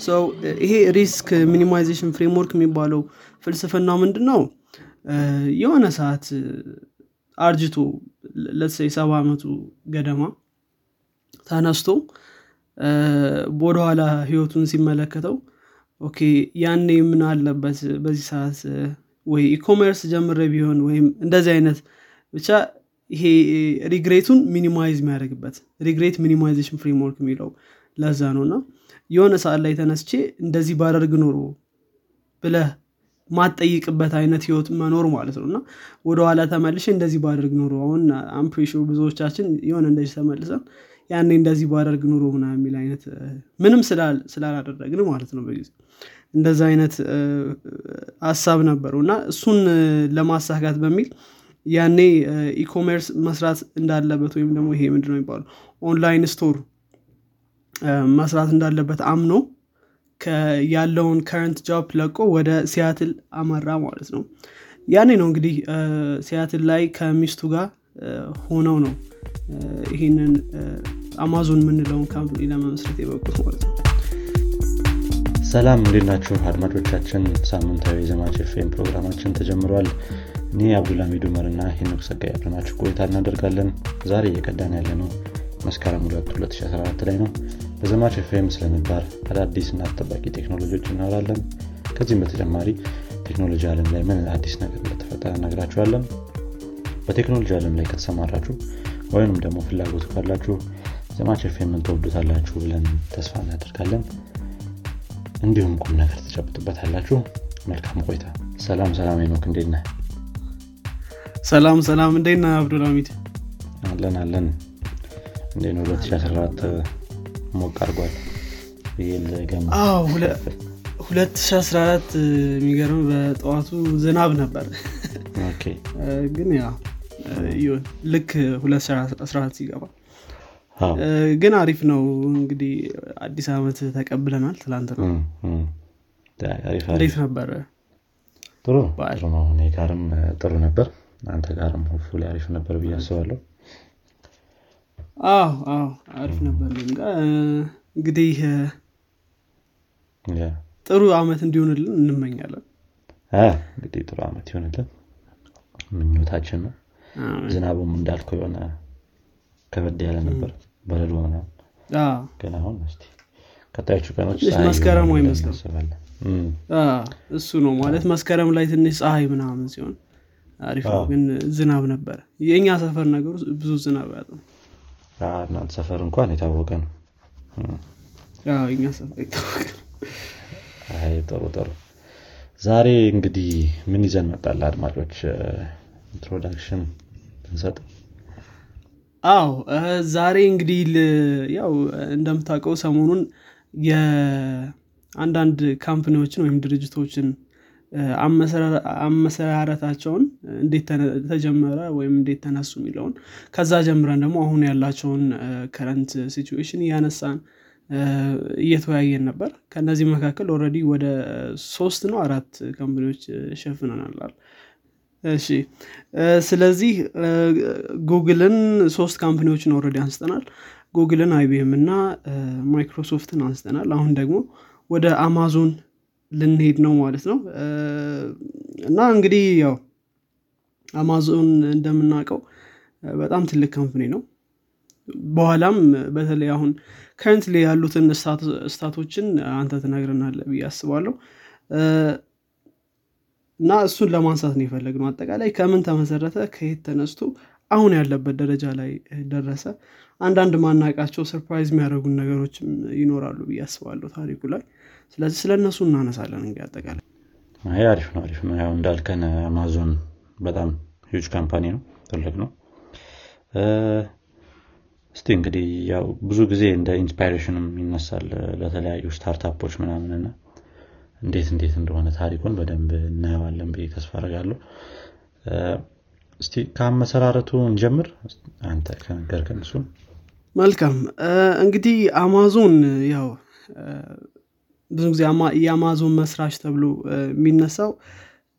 ሰው ይሄ risk minimization framework የሚባለው ፍልስፍና ምንድን ነው የሆነ ሰዓት አርጅቶ let's say ሰባ ዓመቱ ገደማ ተነስቶ ወደኋላ ህይወቱን ሲመለከተው okay ያኔ ምን አለበት በዚህ ሰዓት? ወይ e-commerce ጀምሬ ቢሆን ወይም እንደዚህ አይነት ብቻ ይሄ regret ኡን minimize የሚያደርግበት regret minimization framework የሚለው ለዛ ነው። እና የሆነ ሰዓት ላይ ተነስቼ እንደዚህ ባደርግ ኖሮ ብለህ ማጠይቅበት አይነት ህይወት መኖር ማለት ነው። እና ወደኋላ ተመልሼ እንደዚህ ባደርግ ኖሮ አሁን አምፕሬሾ ብዙዎቻችን የሆነ እንደዚህ ተመልሰን ያኔ እንደዚህ ባደርግ ኑሮ ምና የሚል አይነት ምንም ስላላደረግን ማለት ነው። በጊዜ እንደዛ አይነት ሀሳብ ነበረው። እና እሱን ለማሳካት በሚል ያኔ ኢኮሜርስ መስራት እንዳለበት ወይም ደግሞ ይሄ ምንድ ነው የሚባሉ online store መስራት እንዳለበት አምኖ ያለውን current job ለቆ ወደ ሲያትል አመራ ማለት ነው። ያኔ ነው እንግዲህ ሲያትል ላይ ከሚስቱ ጋር ሆነው ነው ይህንን አማዞን የምንለውን company ለመመስረት የበቁት ማለት ነው። ሰላም እንዴት ናችሁ? አድማጮቻችን ሳምንታዊ የዘማች ኤፍኤም ፕሮግራማችን ተጀምሯል። እኔ አብዱልሚድ ኡመር እና ሄኖክ ጸጋይ አብረናችሁ ቆይታ እናደርጋለን። ዛሬ እየቀዳን ያለ ነው መስከረም 2 2014 ላይ ነው በዘማች ኤፍኤም ስለነባር አዳዲስ እና አጠባቂ ቴክኖሎጂዎች እናወራለን። ከዚህም በተጨማሪ ቴክኖሎጂ አለም ላይ ምን አዲስ ነገር እንደተፈጠረ እነግራችኋለን። በቴክኖሎጂ አለም ላይ ከተሰማራችሁ ወይንም ደግሞ ፍላጎት ካላችሁ ዘማች ኤፍኤምን ተወዱታላችሁ ብለን ተስፋ እናደርጋለን። እንዲሁም ቁም ነገር ትጨብጡበታላችሁ። መልካም ቆይታ። ሰላም ሰላም ኖክ እንዴት ነህ? ሰላም ሰላም እንዴት ነህ? አብዱልሚድ አለን አለን። እንዴ ነው 2014 ሞቅ አርጓል ገም 2014 የሚገርም በጠዋቱ ዝናብ ነበር። ግን ያ ልክ 2014 ሲገባ። ግን አሪፍ ነው። እንግዲህ አዲስ ዓመት ተቀብለናል ትላንት ነው። እንዴት ነበረ ጥሩ ነው እኔ ጋርም ጥሩ ነበር። አንተ ጋርም ሆፉ ላይ አሪፍ ነበር ብዬ አስባለሁ አዎ አዎ አሪፍ ነበር። እንግዲህ ጥሩ አመት እንዲሆንልን እንመኛለን። እንግዲህ ጥሩ አመት ይሆንልን። ምኞታችን ነው። ዝናቡም እንዳልከው የሆነ ከበድ ያለ ነበር። በረዶ ምናምን። ግን አሁን ስ ቀጣዮቹ ቀኖች መስከረም አይመስልም። እሱ ነው ማለት መስከረም ላይ ትንሽ ፀሐይ ምናምን ሲሆን አሪፍ ነው። ግን ዝናብ ነበር። የእኛ ሰፈር ነገሩ ብዙ ዝናብ ያለ እናንተ ሰፈር እንኳን የታወቀ ነው። ጥሩ ጥሩ። ዛሬ እንግዲህ ምን ይዘን መጣል አድማጮች introduction ብንሰጥ? አዎ ዛሬ እንግዲህ ያው እንደምታውቀው ሰሞኑን የአንዳንድ company ዎችን ወይም ድርጅቶችን አመሰራረታቸውን እንዴት ተጀመረ ወይም እንዴት ተነሱ የሚለውን ከዛ ጀምረን ደግሞ አሁን ያላቸውን current situation እያነሳን እየተወያየን ነበር። ከእነዚህ መካከል already ወደ ሶስት ነው አራት company ዎች ሸፍነናል እሺ ስለዚህ ጉግልን ሶስት company ዎችን already አንስተናል። ጉግልን አይቢኤም እና ማይክሮሶፍትን አንስተናል። አሁን ደግሞ ወደ አማዞን ልንሄድ ነው ማለት ነው። እና እንግዲህ ያው አማዞን እንደምናውቀው በጣም ትልቅ company ነው። በኋላም በተለይ አሁን current ላይ ያሉትን stat ኦችን አንተ ትነግረናለህ ብዬ አስባለሁ። እና እሱን ለማንሳት ነው የፈለግነው አጠቃላይ ከምን ተመሰረተ? ከየት ተነስቶ አሁን ያለበት ደረጃ ላይ ደረሰ? አንዳንድ ማናቃቸው surprise የሚያደርጉን ነገሮችም ይኖራሉ ብዬ አስባለሁ ታሪኩ ላይ ስለዚህ ስለ እነሱ እናነሳለን እንግዲህ አጠቃላይ። አሪፍ ነው አሪፍ ነው። ያው እንዳልከን አማዞን በጣም huge company ነው ትልቅ ነው። እስቲ እንግዲህ ያው ብዙ ጊዜ እንደ inspiration ም ይነሳል ለተለያዩ startup ኦች ምናምንና እንዴት እንዴት እንደሆነ ታሪኩን በደንብ እናየዋለን ብዬ ተስፋ አረጋለሁ እስቲ ከአመሰራረቱ እንጀምር። አንተ ከነገርከን እሱን። መልካም። እንግዲህ አማዞን ያው ብዙ ጊዜ የአማዞን መስራች ተብሎ የሚነሳው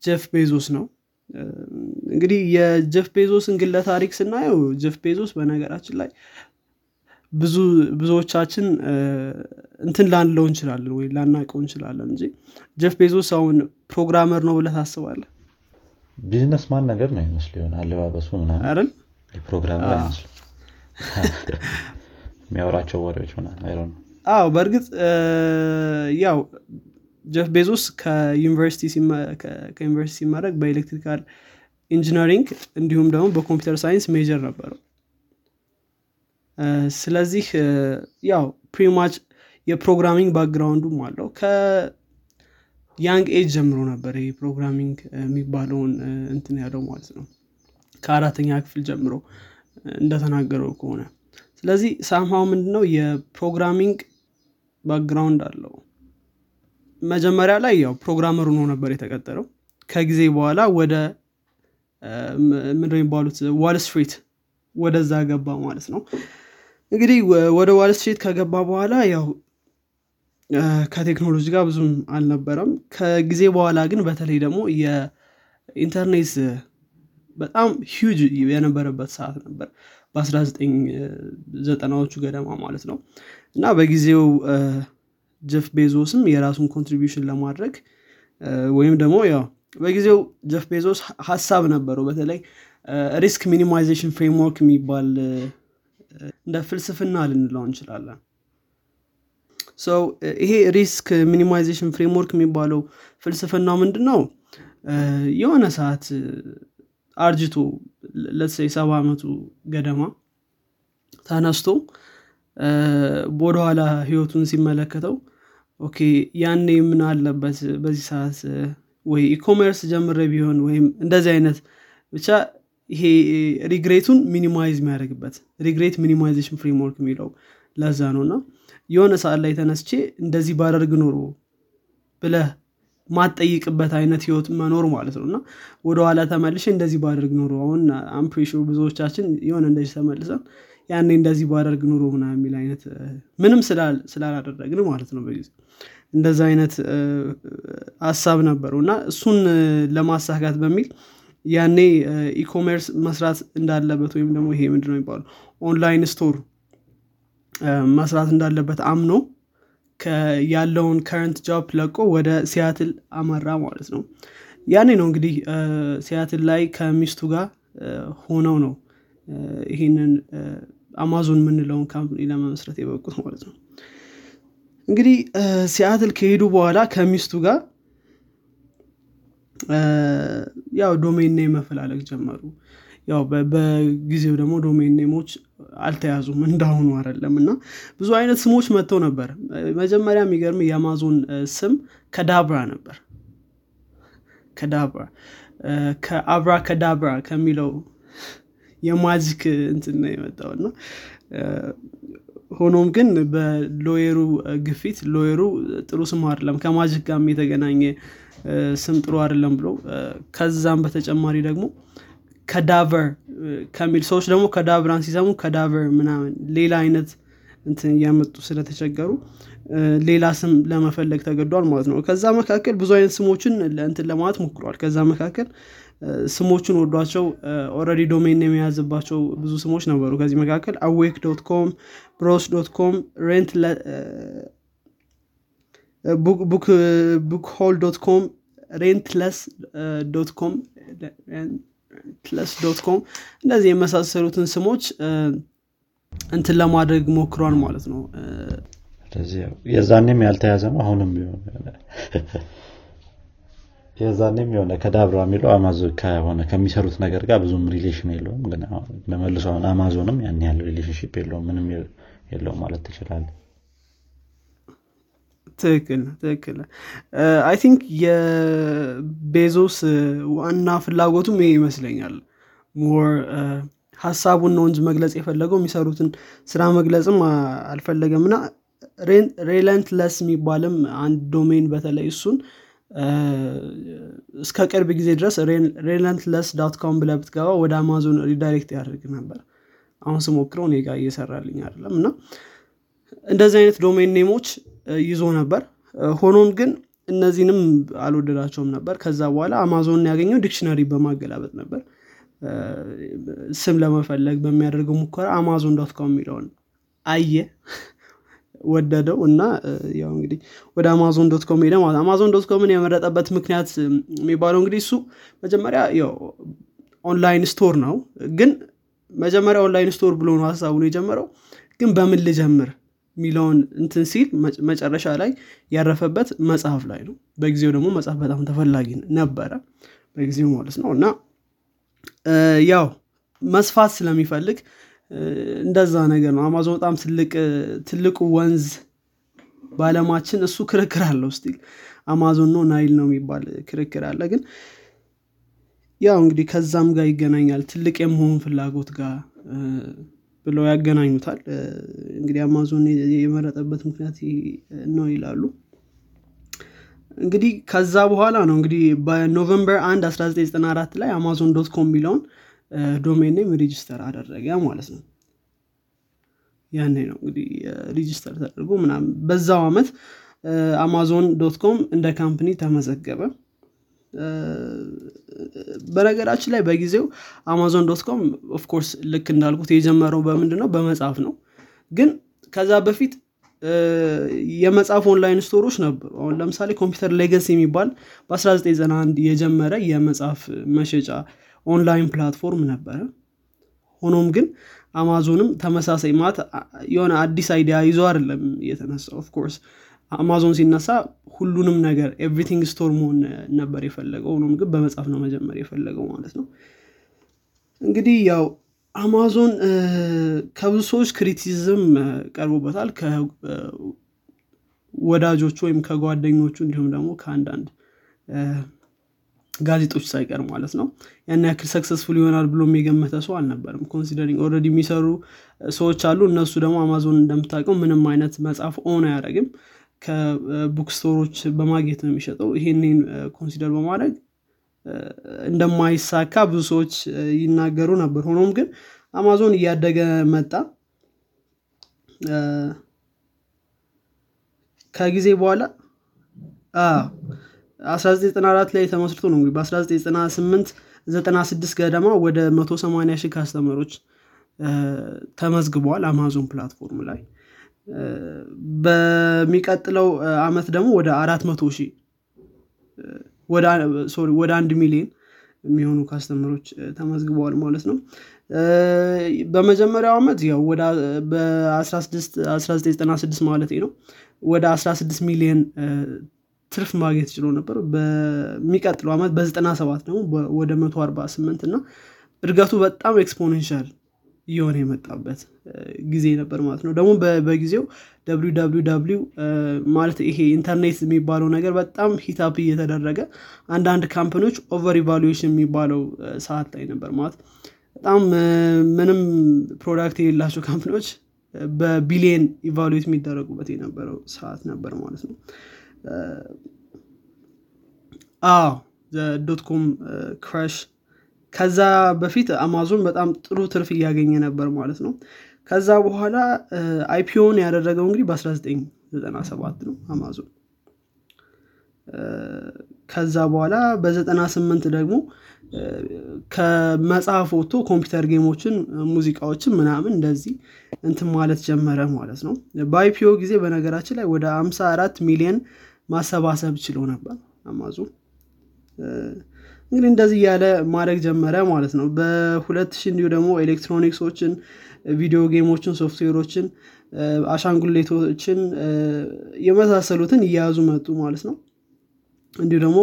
ጀፍ ቤዞስ ነው። እንግዲህ የጀፍ ቤዞስን ግለ ታሪክ ስናየው ጀፍ ቤዞስ በነገራችን ላይ ብዙ ብዙዎቻችን እንትን ላንለው እንችላለን ወይ ላናቀው እንችላለን እንጂ ጀፍ ቤዞስ አሁን programmer ነው ብለህ ታስባለህ? businessman ነገር ነው ይመስል ይሆን አለባበሱ ምናምን programmer የሚያወራቸው ወሬዎች ምናምን አዎ በእርግጥ ያው ጀፍ ቤዞስ ከዩኒቨርሲቲ ሲመረቅ በ electrical engineering እንዲሁም ደግሞ በ computer science major ነበረው ስለዚህ ያው pretty much የ programming background ኡም አለው። ከ young age ጀምሮ ነበር ይህ programming የሚባለውን እንትን ያለው ማለት ነው። ከአራተኛ ክፍል ጀምሮ እንደተናገረው ከሆነ። ስለዚህ somehow ምንድነው? የ programming background አለው። መጀመሪያ ላይ ያው programmer ሆኖ ነበር የተቀጠረው። ከጊዜ በኋላ ወደ ምንድነው የሚባሉት? ዋል ስትሪት ወደዛ ገባ ማለት ነው። እንግዲህ ወደ ዋል ስትሪት ከገባ በኋላ ያው ከቴክኖሎጂ ጋር ብዙም አልነበረም። ከጊዜ በኋላ ግን በተለይ ደግሞ የኢንተርኔት በጣም ሂጅ የነበረበት ሰዓት ነበር። በ1990ዎቹ ገደማ ማለት ነው እና በጊዜው ጀፍ ቤዞስም የራሱን contribution ለማድረግ ወይም ደግሞ ያው በጊዜው ጀፍ ቤዞስ ሀሳብ ነበረው። በተለይ risk minimization framework የሚባል እንደ ፍልስፍና ልንለው እንችላለን። ሰው ይሄ risk minimization framework የሚባለው ፍልስፍና ምንድን ነው የሆነ ሰዓት አርጅቶ let's say ሰባ ዓመቱ ገደማ ተነስቶ ወደኋላ ህይወቱን ሲመለከተው okay ያኔ ምን አለበት በዚህ ሰዓት? ወይ e-commerce ጀምሬ ቢሆን ወይም እንደዚህ አይነት ብቻ ይሄ regret ኡን minimize የሚያደርግበት regret minimization framework የሚለው ለዛ ነው። እና የሆነ ሰዓት ላይ ተነስቼ እንደዚህ ባደርግ ኖሮ ብለህ ማጠይቅበት አይነት ህይወት መኖር ማለት ነው። እና ወደኋላ ተመልሼ እንደዚህ ባደርግ ኖሮ አሁን I'm pretty sure ብዙዎቻችን የሆነ እንደዚህ ተመልሰን ያኔ እንደዚህ ባደርግ ኖሮ ምናምን የሚል አይነት ምንም ስላላደረግን ማለት ነው በጊዜ እንደዛ አይነት ሀሳብ ነበረው እና እሱን ለማሳካት በሚል ያኔ e-commerce መስራት እንዳለበት ወይም ደግሞ ይሄ ምንድነው የሚባሉ online store መስራት እንዳለበት አምኖ ያለውን current job ለቆ ወደ ሲያትል አመራ ማለት ነው። ያኔ ነው እንግዲህ ሲያትል ላይ ከሚስቱ ጋር ሆነው ነው ይህንን አማዞን የምንለውን company ለመመስረት የበቁት ማለት ነው። እንግዲህ ሲያትል ከሄዱ በኋላ ከሚስቱ ጋር ያው domain name መፈላለግ ጀመሩ። ያው በጊዜው ደግሞ domain name ኦች አልተያዙም እንዳሁኑ አይደለም እና ብዙ አይነት ስሞች መጥተው ነበር። መጀመሪያ የሚገርም የአማዞን ስም Cadabra ነበር። Cadabra ከ abra cadabra ከሚለው የ magic እንትን ነው የመጣው እና ሆኖም ግን በ lawyer ኡ ግፊት lawyer ኡ ጥሩ ስም አይደለም። ከ magic ጋር የተገናኘ ስም ጥሩ አይደለም ብሎ ከዛም በተጨማሪ ደግሞ cadaver ከሚል ሰዎች ደግሞ Cadabra ን ሲሰሙ cadaver ምናምን ሌላ አይነት እንትን እያመጡ ስለተቸገሩ ሌላ ስም ለመፈለግ ተገዷል ማለት ነው። ከዛ መካከል ብዙ አይነት ስሞችን እንትን ለማለት ሞክሯል። ከዛ መካከል ስሞቹን ወዷቸው already domain የሚያዝባቸው ብዙ ስሞች ነበሩ። ከዚህ መካከል awake dot com browse dot com relent bookmall dot com relentless dot com dot እንደዚህ የመሳሰሉትን ስሞች እንትን ለማድረግ ሞክሯል ማለት ነው። የዛኔም ያልተያዘ ነው አሁንም የዛኔም የሆነ Cadabra የሚለው አማዞን ከሆነ ከሚሰሩት ነገር ጋር ብዙም relation የለውም። ግን በመልሶ አሁን አማዞንም ያን ያለው relationship የለውም። ምንም የለውም ማለት ትችላለህ ትክክል ትክክል I think የቤዞስ ዋና ፍላጎቱም ይሄ ይመስለኛል። more ሀሳቡን ነው እንጂ መግለጽ የፈለገው የሚሰሩትን ስራ መግለጽም አልፈለገም። እና relentless የሚባልም አንድ domain በተለይ እሱን እስከ ቅርብ ጊዜ ድረስ relentless dot com ብለህ ብትገባ ወደ አማዞን redirect ያደርግ ነበር። አሁን ስሞክረው እኔ ጋር እየሰራልኝ አይደለም እና እንደዚህ አይነት domain name ኦች ይዞ ነበር። ሆኖም ግን እነዚህንም አልወደዳቸውም ነበር። ከዛ በኋላ አማዞን ያገኘው dictionary በማገላበጥ ነበር። ስም ለመፈለግ በሚያደርገው ሙከራ አማዞን dot com የሚለውን አየ ወደደው እና ያው እንግዲህ ወደ አማዞን dot com ሄደ ማለት አማዞን dot com ን የመረጠበት ምክንያት የሚባለው እንግዲህ እሱ መጀመሪያ online store ነው። ግን መጀመሪያ online store ብሎ ነው ሀሳቡን የጀመረው። ግን በምን ልጀምር የሚለውን እንትን ሲል መጨረሻ ላይ ያረፈበት መጽሐፍ ላይ ነው። በጊዜው ደግሞ መጽሐፍ በጣም ተፈላጊ ነበረ በጊዜው ማለት ነው። እና ያው መስፋት ስለሚፈልግ እንደዛ ነገር ነው። አማዞን በጣም ትልቁ ወንዝ በአለማችን እሱ ክርክር አለው still። አማዞን ነው ናይል ነው የሚባል ክርክር አለ። ግን ያው እንግዲህ ከዛም ጋር ይገናኛል። ትልቅ የመሆን ፍላጎት ጋር ብለው ያገናኙታል። እንግዲህ አማዞን የመረጠበት ምክንያት ነው ይላሉ። እንግዲህ ከዛ በኋላ ነው እንግዲህ በኖቨምበር 1 1994 ላይ አማዞን dot com የሚለውን domain name register አደረገ ማለት ነው። ያኔ ነው እንግዲህ register ተደርጎ ምናምን በዛው አመት አማዞን dot com እንደ company ተመዘገበ። በነገራችን ላይ በጊዜው አማዞን dot com of course ልክ እንዳልኩት የጀመረው በምንድን ነው በመጽሐፍ ነው። ግን ከዛ በፊት የመጽሐፍ online store ኦች ነበሩ። አሁን ለምሳሌ Computer Legacy የሚባል በ1991 የጀመረ የመጽሐፍ መሸጫ online platform ነበረ። ሆኖም ግን አማዞንም ተመሳሳይ ማለት የሆነ አዲስ idea ይዞ አይደለም የተነሳ of course አማዞን ሲነሳ ሁሉንም ነገር everything store መሆን ነበር የፈለገው። ሆኖም ግን በመጽሐፍ ነው መጀመር የፈለገው ማለት ነው። እንግዲህ ያው አማዞን ከብዙ ሰዎች criticism ቀርቦበታል። ከወዳጆቹ ወይም ከጓደኞቹ እንዲሁም ደግሞ ከአንዳንድ ጋዜጦች ሳይቀር ማለት ነው። ያን ያክል successful ይሆናል ብሎ የገመተ ሰው አልነበርም considering already የሚሰሩ ሰዎች አሉ። እነሱ ደግሞ አማዞን እንደምታውቀው ምንም አይነት መጽሐፍ own አያደረግም ከ bookstore ኦች በማግኘት ነው የሚሸጠው። ይሄንን consider በማድረግ እንደማይሳካ ብዙ ሰዎች ይናገሩ ነበር። ሆኖም ግን አማዞን እያደገ መጣ። ከጊዜ በኋላ 1994 ላይ ተመስርቶ ነው እንግዲህ። በ1998 96 ገደማ ወደ 180 ሺህ customer ኦች ተመዝግበዋል አማዞን platform ላይ። በሚቀጥለው አመት ደግሞ ወደ አራት መቶ ሺህ ወደ አንድ ሚሊዮን የሚሆኑ customer ኦች ተመዝግበዋል ማለት ነው። በመጀመሪያው ዓመት ያው በ1996 ማለት ነው። ወደ 16 ሚሊዮን ትርፍ ማግኘት ችሎ ነበር። በሚቀጥለው ዓመት በ97 ደግሞ ወደ 148 እና እድገቱ በጣም exponential እየሆነ የመጣበት ጊዜ ነበር ማለት ነው። ደግሞ በጊዜው www ማለት ይሄ ኢንተርኔት የሚባለው ነገር በጣም heat up እየተደረገ አንዳንድ company ዎች over evaluation የሚባለው ሰዓት ላይ ነበር ማለት በጣም ምንም product የሌላቸው company ዎች በቢሊየን evaluate የሚደረጉበት የነበረው ሰዓት ነበር ማለት ነው አዎ dot com crash። ከዛ በፊት አማዞን በጣም ጥሩ ትርፍ እያገኘ ነበር ማለት ነው። ከዛ በኋላ IPO ን ያደረገው እንግዲህ በ1997 ነው አማዞን። ከዛ በኋላ በ98 ደግሞ ከመጽሐፍ ወጥቶ ኮምፒውተር game ኦችን ሙዚቃዎችን ምናምን እንደዚህ እንትን ማለት ጀመረ ማለት ነው። በ IPO ጊዜ በነገራችን ላይ ወደ 54 ሚሊዮን ማሰባሰብ ችሎ ነበር አማዞን። እንግዲህ እንደዚህ እያለ ማድረግ ጀመረ ማለት ነው። በሁለት ሺህ እንዲሁ ደግሞ ኤሌክትሮኒክሶችን ቪዲዮ game ኦችን ሶፍትዌሮችን አሻንጉሊቶችን የመሳሰሉትን እያያዙ መጡ ማለት ነው እንዲሁ ደግሞ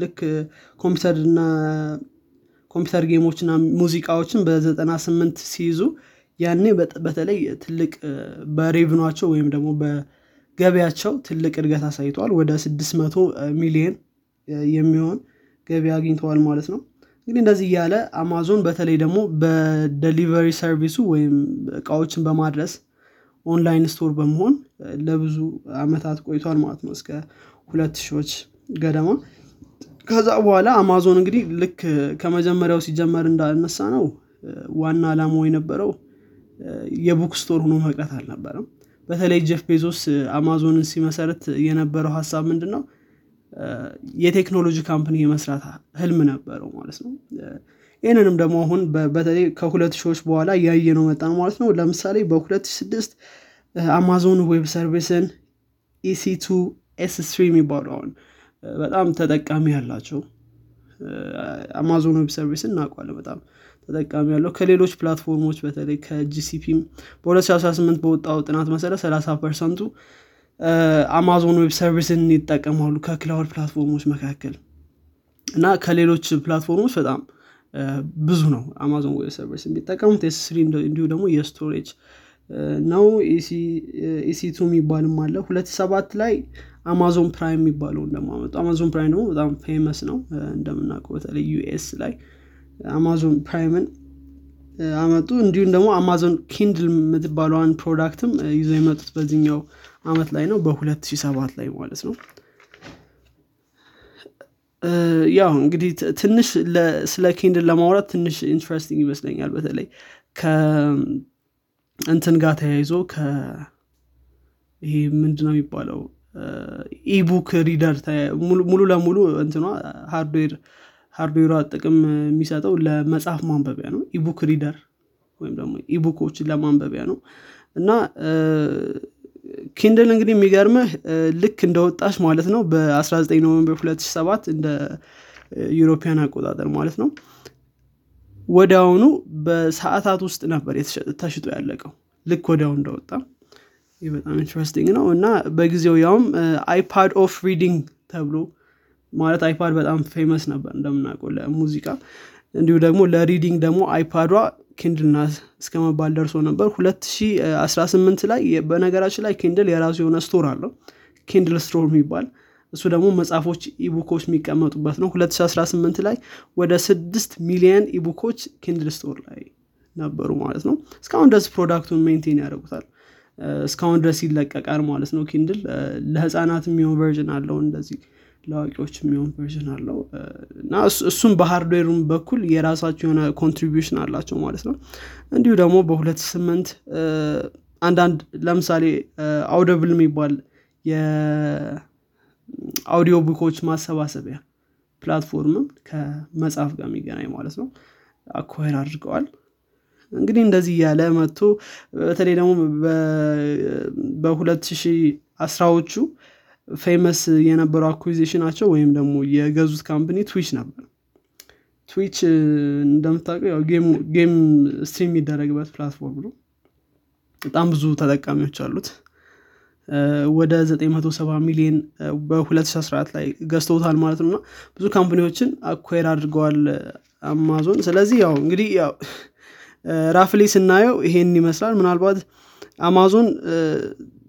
ልክ ኮምፒውተርና ኮምፒውተር ጌሞችና ሙዚቃዎችን በ98 ሲይዙ ያኔ በተለይ ትልቅ በሬቭኗቸው ወይም ደግሞ በገበያቸው ትልቅ እድገት አሳይተዋል። ወደ 600 ሚሊዮን የሚሆን ገቢ አግኝተዋል ማለት ነው። እንግዲህ እንደዚህ እያለ አማዞን በተለይ ደግሞ በደሊቨሪ ሰርቪሱ ወይም እቃዎችን በማድረስ online store በመሆን ለብዙ አመታት ቆይቷል ማለት ነው። እስከ ሁለት ሺዎች ገደማ። ከዛ በኋላ አማዞን እንግዲህ ልክ ከመጀመሪያው ሲጀመር እንዳነሳነው ዋና አላማው የነበረው የ book store ሆኖ መቅረት አልነበረም። በተለይ ጀፍ ቤዞስ አማዞንን ሲመሰረት የነበረው ሀሳብ ምንድን ነው የቴክኖሎጂ company የመስራት ህልም ነበረው ማለት ነው። ይህንንም ደግሞ አሁን በተለይ ከሁለት ሺዎች በኋላ እያየነው መጣን ነው። ማለት ነው ለምሳሌ በ2006 Amazon Web Service ን EC2 S3 የሚባሉ በጣም ተጠቃሚ ያላቸው Amazon Web Service ን እናውቃለን በጣም ተጠቃሚ ያለው ከሌሎች platform ኦች በተለይ ከ GCP ም በ2018 በወጣው ጥናት መሰረት 30 percent ኡ Amazon Web Service ን ይጠቀማሉ ከ cloud platform ኦች መካከል። እና ከሌሎች platform ኦች በጣም ብዙ ነው Amazon Web Service የሚጠቀሙት። S3 እንዲሁ ደግሞ የ storage ነው። EC2 የሚባልም አለ። ሁለት ሰባት ላይ Amazon Prime የሚባለው እንደማመጡ Amazon Prime ደግሞ በጣም famous ነው። እንደምናውቀው በተለይ US ላይ Amazon Prime ን አመጡ። እንዲሁም ደግሞ Amazon Kindle የምትባለዋን product ም ይዘው የመጡት በዚህኛው አመት ላይ ነው። በ2007 ላይ ማለት ነው። ያው እንግዲህ ትንሽ ስለ Kindle ለማውራት ትንሽ interesting ይመስለኛል። በተለይ ከእንትን ጋር ተያይዞ ይሄ ምንድ ነው የሚባለው ebook reader ሙሉ ለሙሉ እንትኗ hardware hardware ኧሯ ጥቅም የሚሰጠው ለመጽሐፍ ማንበቢያ ነው። ebook reader ወይም ደግሞ ebook ኦችን ለማንበቢያ ነው። እና Kindle እንግዲህ የሚገርምህ ልክ እንደወጣች ማለት ነው በ19 November 2007 እንደ European አቆጣጠር ማለት ነው። ወዲያውኑ በሰዓታት ውስጥ ነበር ተሽጦ ያለቀው። ልክ ወዲያው እንደወጣ ይህ በጣም interesting ነው። እና በጊዜው ያውም iPod of reading ተብሎ ማለት iPod በጣም famous ነበር እንደምናውቀው ለሙዚቃ። እንዲሁ ደግሞ ለ reading ደግሞ iPod ኧዷ Kindle ናት እስከ መባል ደርሶ ነበር። 2018 ላይ በነገራችን ላይ Kindle የራሱ የሆነ store አለው። Kindle Store የሚባል እሱ ደግሞ መጽሐፎች ebook ኦች የሚቀመጡበት ነው። 2018 ላይ ወደ 6 ሚሊየን ebook ኦች Kindle Store ላይ ነበሩ ማለት ነው። እስካሁን ድረስ product ኡን maintain ያደርጉታል እስካሁን ድረስ ይለቀቃል ማለት ነው Kindle። ለህፃናት የሚሆን version አለው እንደዚህ ለአዋቂዎች የሚሆን version አለው። እና እሱም በ hardware ኡም በኩል የራሳቸው የሆነ contribution አላቸው ማለት ነው። እንዲሁ ደግሞ በሁለት ስምንት አንዳንድ ለምሳሌ Audible የሚባል የ audio book ኦች ማሰባሰቢያ platform ም ከመጽሐፍ ጋር የሚገናኝ ማለት ነው። acquire አድርገዋል እንግዲህ እንደዚህ እያለ መጥቶ በተለይ ደግሞ በሁለት ሺህ አስራዎቹ famous የነበሩ acquisition ኣቸው ወይም ደግሞ የገዙት company Twitch ነበር። Twitch እንደምታውቀው game stream የሚደረግበት platform ነው። በጣም ብዙ ተጠቃሚዎች አሉት። ወደ 970 ሚሊዮን በ2014 ላይ ገዝተውታል ማለት ነው። እና ብዙ company ዎችን acquire አድርገዋል አማዞን። ስለዚህ ያው እንግዲህ ያው roughly ስናየው ይሄን ይመስላል። ምናልባት አማዞን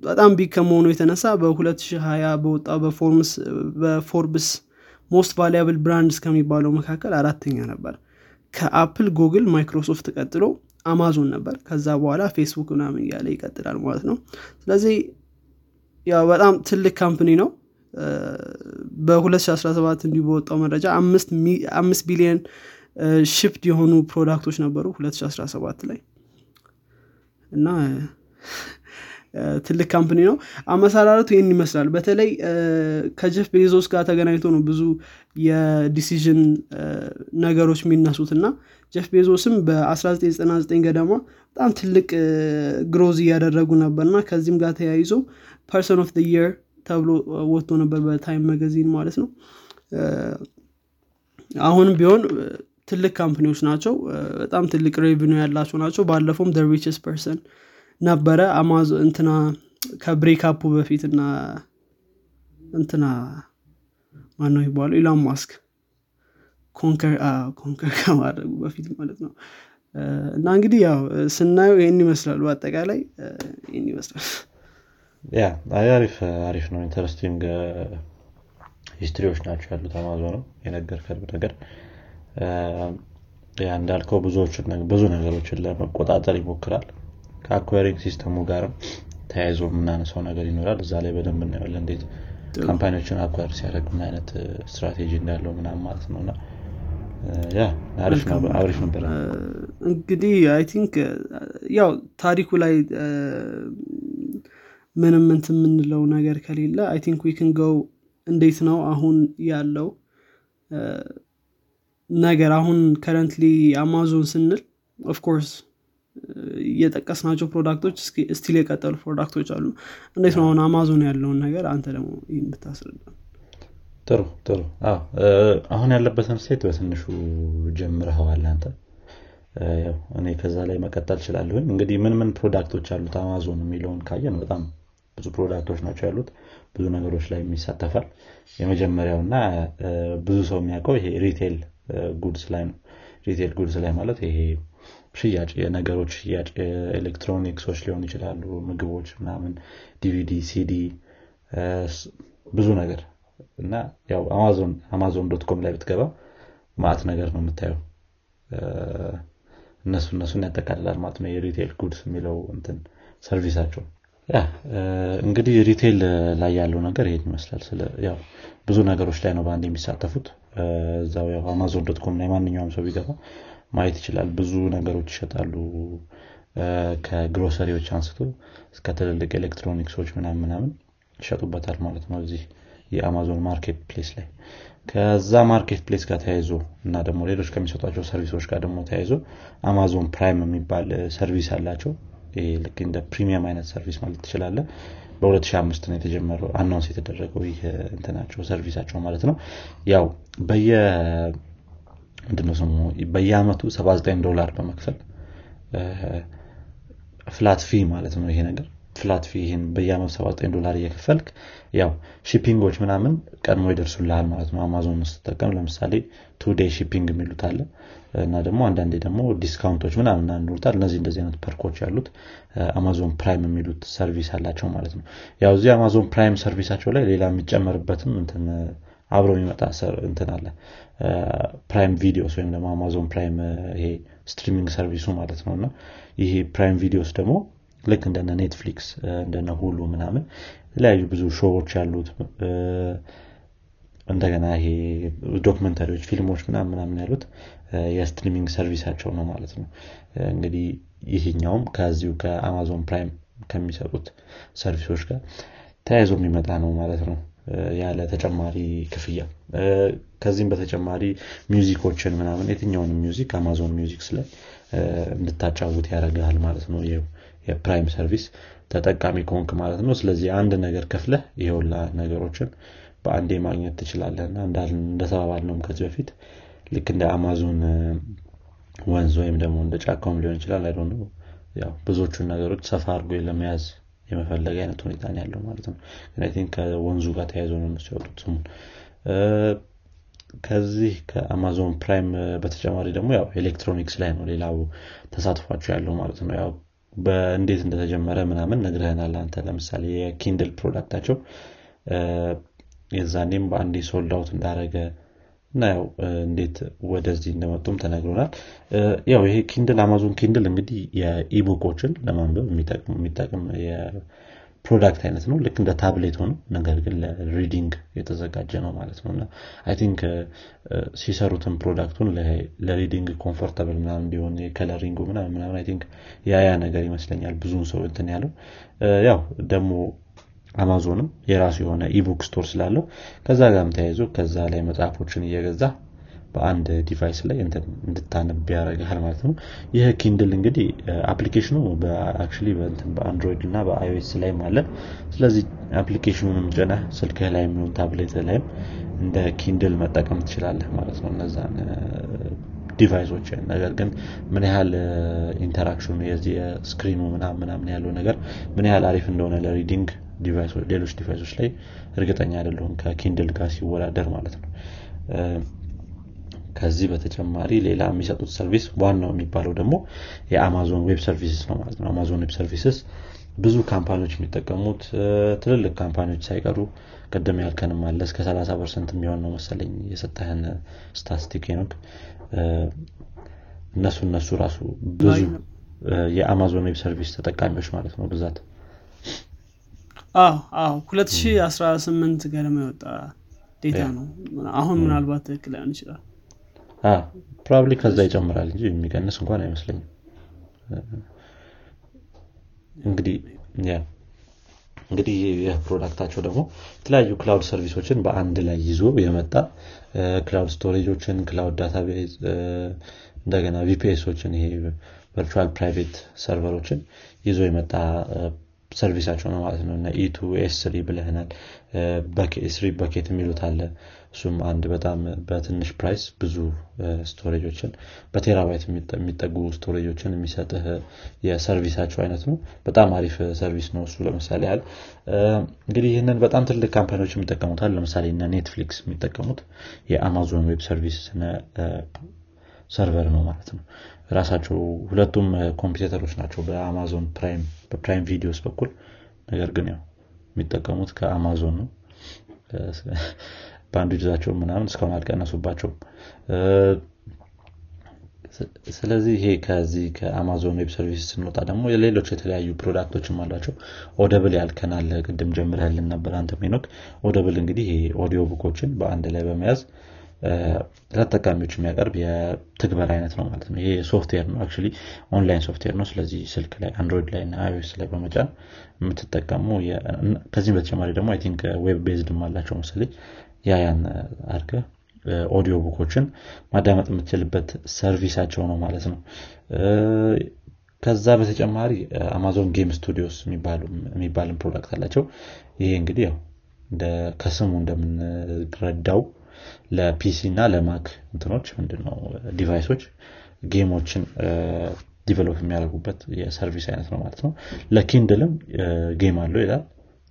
በጣም big ከመሆኑ የተነሳ በ2020 በወጣው በ Forbes most valuable brands ከሚባለው መካከል አራተኛ ነበር። ከአፕል ጉግል ማይክሮሶፍት ቀጥሎ አማዞን ነበር። ከዛ በኋላ ፌስቡክ ምናምን እያለ ይቀጥላል ማለት ነው። ስለዚህ ያው በጣም ትልቅ company ነው። በ2017 እንዲሁ በወጣው መረጃ አምስት ቢሊዮን shipped የሆኑ product ኦች ነበሩ 2017 ላይ። እና ትልቅ company ነው። አመሰራረቱ ይህን ይመስላል። በተለይ ከጀፍ ቤዞስ ጋር ተገናኝቶ ነው ብዙ የ decision ነገሮች የሚነሱት። እና ጀፍ ቤዞስም በ1999 ገደማ በጣም ትልቅ growth እያደረጉ ነበር። እና ከዚህም ጋር ተያይዞ person of year ተብሎ ወጥቶ ነበር በ Time magazine ማለት ነው። አሁንም ቢሆን ትልቅ company ዎች ናቸው። በጣም ትልቅ revenue ያላቸው ናቸው። ባለፈውም the richest person ነበረ። አማዞን እንትና ከ breakup ኡ በፊት እና እንትና ማነው ይባሉ ኢላን ማስክ conquer ከማድረጉ በፊት ማለት ነው። እና እንግዲህ ያው ስናየው ይህን ይመስላሉ አጠቃላይ ይህን ይመስላል። yeah አሪፍ አሪፍ ነው። interesting history ዎች ናቸው ያሉት አማዞንም የነገርከን ነገር እንዳልከው ብዙዎችን ብዙ ነገሮችን ለመቆጣጠር ይሞክራል። ከ acquiring system ኡ ጋርም ተያይዞ የምናነሳው ነገር ይኖራል። እዛ ላይ በደንብ እናየዋለን እንዴት company ዎችን acquire ሲያደርግ ምን አይነት ስትራቴጂ እንዳለው ምናም ማለት ነው። እና አሪፍ ነበር። እንግዲህ I think ያው ታሪኩ ላይ ምንም ምን የምንለው ነገር ከሌለ I think we can go እንዴት ነው አሁን ያለው ነገር አሁን currently አማዞን ስንል of course የጠቀስናቸው product ኦች still የቀጠሉ product ኦች አሉ። እንዴት ነው አሁን አማዞን ያለውን ነገር አንተ ደግሞ ይህን ብታስረዳ? ጥሩ ጥሩ። አሁን ያለበትን state በትንሹ ጀምረኸዋል አንተ። እኔ ከዛ ላይ መቀጠል እችላለሁኝ እንግዲህ ምን ምን product ኦች አሉት አማዞን የሚለውን ካየን በጣም ብዙ product ኦች ናቸው ያሉት። ብዙ ነገሮች ላይ ይሳተፋል የመጀመሪያው እና ብዙ ሰው የሚያውቀው ይሄ retail goods ላይ ነው retail goods ላይ ማለት ይሄ ሽያጭ የነገሮች ሽያጭ ኤሌክትሮኒክሶች ሊሆኑ ይችላሉ ምግቦች ምናምን DVD CD ብዙ ነገር እና ያው አማዞን አማዞን dot com ላይ ብትገባ ማት ነገር ነው የምታየው። እነሱ እነሱን ያጠቃልላል ማለት ነው። የ retail goods የሚለው እንትን service አቸው yeah እንግዲህ retail ላይ ያለው ነገር ይሄን ይመስላል። ያው ብዙ ነገሮች ላይ ነው በአንድ የሚሳተፉት። እዛው ያው አማዞን dot com ላይ ማንኛውም ሰው ቢገባ ማየት ይችላል። ብዙ ነገሮች ይሸጣሉ። ከግሮሰሪዎች አንስቶ እስከ ትልልቅ ኤሌክትሮኒክሶች ምናምን ምናምን ይሸጡበታል ማለት ነው እዚህ የአማዞን market place ላይ። ከዛ market place ጋር ተያይዞ እና ደግሞ ሌሎች ከሚሰጧቸው service ኦች ጋር ደግሞ ተያይዞ አማዞን ፕራይም የሚባል service አላቸው ልክ እንደ premium አይነት service ማለት ትችላለህ በ2005 ነው የተጀመረው announce የተደረገው ይህ እንትናቸው service አቸው ማለት ነው። ያው በየ ምንድነው ስሙ? በየአመቱ 79 ዶላር በመክፈል flat fee ማለት ነው ይሄ ነገር flat fee ይህን በየአመቱ 79 ዶላር እየከፈልክ ያው shipping ኦች ምናምን ቀድሞ ይደርሱልሃል ማለት ነው። አማዞን ስትጠቀም ለምሳሌ two day shipping የሚሉት አለ። እና ደግሞ አንዳንዴ ደግሞ discount ኦች ምናምን ይኖሩታል እነዚህ እንደዚህ አይነት perk ኦች ያሉት አማዞን ፕራይም የሚሉት service አላቸው ማለት ነው። ያው እዚህ አማዞን ፕራይም service አቸው ላይ ሌላ የሚጨመርበትም እንትን አብሮ የሚመጣ እንትን አለ። ፕራይም ቪዲዮስ ወይም ደግሞ አማዞን ፕራይም ይሄ streaming service ኡ ማለት ነው። እና ይሄ ፕራይም ቪዲዮስ ደግሞ ልክ እንደነ ኔትፍሊክስ እንደነ ሁሉ ምናምን የተለያዩ ብዙ show ዎች ያሉት እንደገና ይሄ documentary ዎች ፊልሞች ምናምን ምናምን ያሉት የ streaming service አቸው ነው ማለት ነው። እንግዲህ ይህኛውም ከዚሁ ከአማዞን ፕራይም ከሚሰጡት service ኦች ጋር ተያይዞ የሚመጣ ነው ማለት ነው። ያለ ተጨማሪ ክፍያ። ከዚህም በተጨማሪ music ኦችን ምናምን የትኛውንም music አማዞን ሚውዚክስ ላይ እንድታጫውት ያደርግሃል ማለት ነው የፕራይም service ተጠቃሚ ከሆንክ ማለት ነው። ስለዚህ አንድ ነገር ከፍለህ ይሄውላ ነገሮችን በአንዴ ማግኘት ትችላለህ። እና ነውም ከዚህ በፊት ልክ እንደ አማዞን ወንዝ ወይም ደግሞ እንደ ጫካውም ሊሆን ይችላል። አይ ያው ብዙዎቹን ነገሮች ሰፋ አድርጎ ለመያዝ የመፈለግ አይነት ሁኔታ ያለው ማለት ነው። ግን ከወንዙ ጋር ተያይዞ ነው እነሱ ስሙን። ከዚህ ከአማዞን ፕራይም በተጨማሪ ደግሞ ያው ኤሌክትሮኒክስ ላይ ነው ሌላው ተሳትፏቸው ያለው ማለት ነው። ያው በእንዴት እንደተጀመረ ምናምን ነግረህናል አንተ። ለምሳሌ የኪንድል product አቸው የዛኔም በአንዴ sold out እንዳረገ እና ያው እንዴት ወደዚህ እንደመጡም ተነግሮናል። ያው ይሄ ኪንድል አማዞን ኪንድል እንግዲህ የ ebook ኦችን ለማንበብ የሚጠቅም product አይነት ነው። ልክ እንደ ታብሌት ሆኖ ነገር ግን ለ reading የተዘጋጀ ነው ማለት ነው። እና I think ሲሰሩትን product ኡን ለ reading comfortable ምናምን እንዲሆን የ coloring ኡ ምናምን ምናምን I think ያያ ነገር ይመስለኛል ብዙን ሰው እንትን ያለው። ያው ደግሞ አማዞንም የራሱ የሆነ ebook store ስላለው ከዛ ጋርም ተያይዞ ከዛ ላይ መጽሐፎችን እየገዛ በአንድ device ላይ እንድታነብ ያደርግሃል ማለት ነው። ይህ ኪንድል እንግዲህ application ኡ በአንድሮይድ እና በአይኦኤስ ላይም አለ። ስለዚህ application ኡንም ጭነህ ስልክህ ላይ የሚሆን ታብሌት ላይም እንደ ኪንድል መጠቀም ትችላለህ ማለት ነው። እነዛን device ኦች ነገር ግን ምን ያህል interaction ኡ የዚህ የ screen ኡ ምናምን ያለው ነገር ምን ያህል አሪፍ እንደሆነ ለ reading ሌሎች device ኦች ላይ እርግጠኛ አይደለሁም ከኪንድል ጋር ሲወዳደር ማለት ነው ከዚህ በተጨማሪ ሌላ የሚሰጡት service ዋናው የሚባለው ደግሞ የአማዞን ዌብ ሰርቪስስ ነው ማለት ነው። አማዞን ዌብ ሰርቪስስ ብዙ company ዎች የሚጠቀሙት ትልልቅ company ዎች ሳይቀሩ ቅድም ያልከንም አለ እስከ 30 percent የሚሆን ነው መሰለኝ የሰጠህን statistic ሄኖክ እነሱ እነሱ ራሱ ብዙ የ Amazon Web Service ተጠቃሚዎች ማለት ነው ብዛት አዎ አዎ። 2018 ገደማ የወጣ data ነው። አሁን ምናልባት ትክክል ላይሆን ይችላል probably ከዛ ይጨምራል እንጂ የሚቀንስ እንኳን አይመስለኝም። እንግዲህ እንግዲህ ይህ product አቸው ደግሞ የተለያዩ cloud service ኦችን በአንድ ላይ ይዞ የመጣ cloud storage ኦችን cloud database እንደገና VPS ኦችን ይሄ virtual private server ኦችን ይዞ የመጣ service አቸው ነው ማለት ነው። EC2 S3 ብለህናል bucket የሚሉት አለ እሱም አንድ በጣም በትንሽ price ብዙ storage ኦችን በ terabyte የሚጠጉ storage ኦችን የሚሰጥህ የ service አቸው አይነት ነው። በጣም አሪፍ service ነው እሱ ለምሳሌ ያህል። እንግዲህ ይህንን በጣም ትልቅ company ዎች የሚጠቀሙታል ለምሳሌ እነ Netflix የሚጠቀሙት የ Amazon Web Service server ነው ማለት ነው። ራሳቸው ሁለቱም competitor ኦች ናቸው በ Amazon Prime በ Prime Videos በኩል። ነገር ግን ያው የሚጠቀሙት ከአማዞን ነው በአንዱ ይዛቸው ምናምን እስካሁን አልቀነሱባቸውም። ስለዚህ ይሄ ከዚህ ከ Amazon Web Service ስንወጣ ደግሞ ሌሎች የተለያዩ product ኦችም አሏቸው። Audible ብለኸናል ቅድም ጀምረህልን ነበር አንተ ሄኖክ። Audible እንግዲህ audio book ኦችን በአንድ ላይ በመያዝ ለተጠቃሚዎች የሚያቀርብ የመተግበሪያ አይነት ነው ማለት ነው። ይሄ ሶፍትዌር ነው actually online software ነው። ስለዚህ ስልክ ላይ Android ላይ iOS ላይ በመጫን የምትጠቀሙ ከዚህም በተጨማሪ ደግሞ I think web based ም አላቸው መሰለኝ ያ ያን አድርገህ audio book ኦችን ማዳመጥ የምትችልበት service አቸው ነው ማለት ነው። ከዛ በተጨማሪ Amazon Game Studios የሚባልን product አላቸው። ይሄ እንግዲህ ያው ከስሙ እንደምንረዳው ለ PC እና ለ Mac እንትኖች ምንድነው device ኦች game ኦችን develop የሚያደርጉበት የ service አይነት ነው ማለት ነው። ለ Kindle ም game አለው ይላል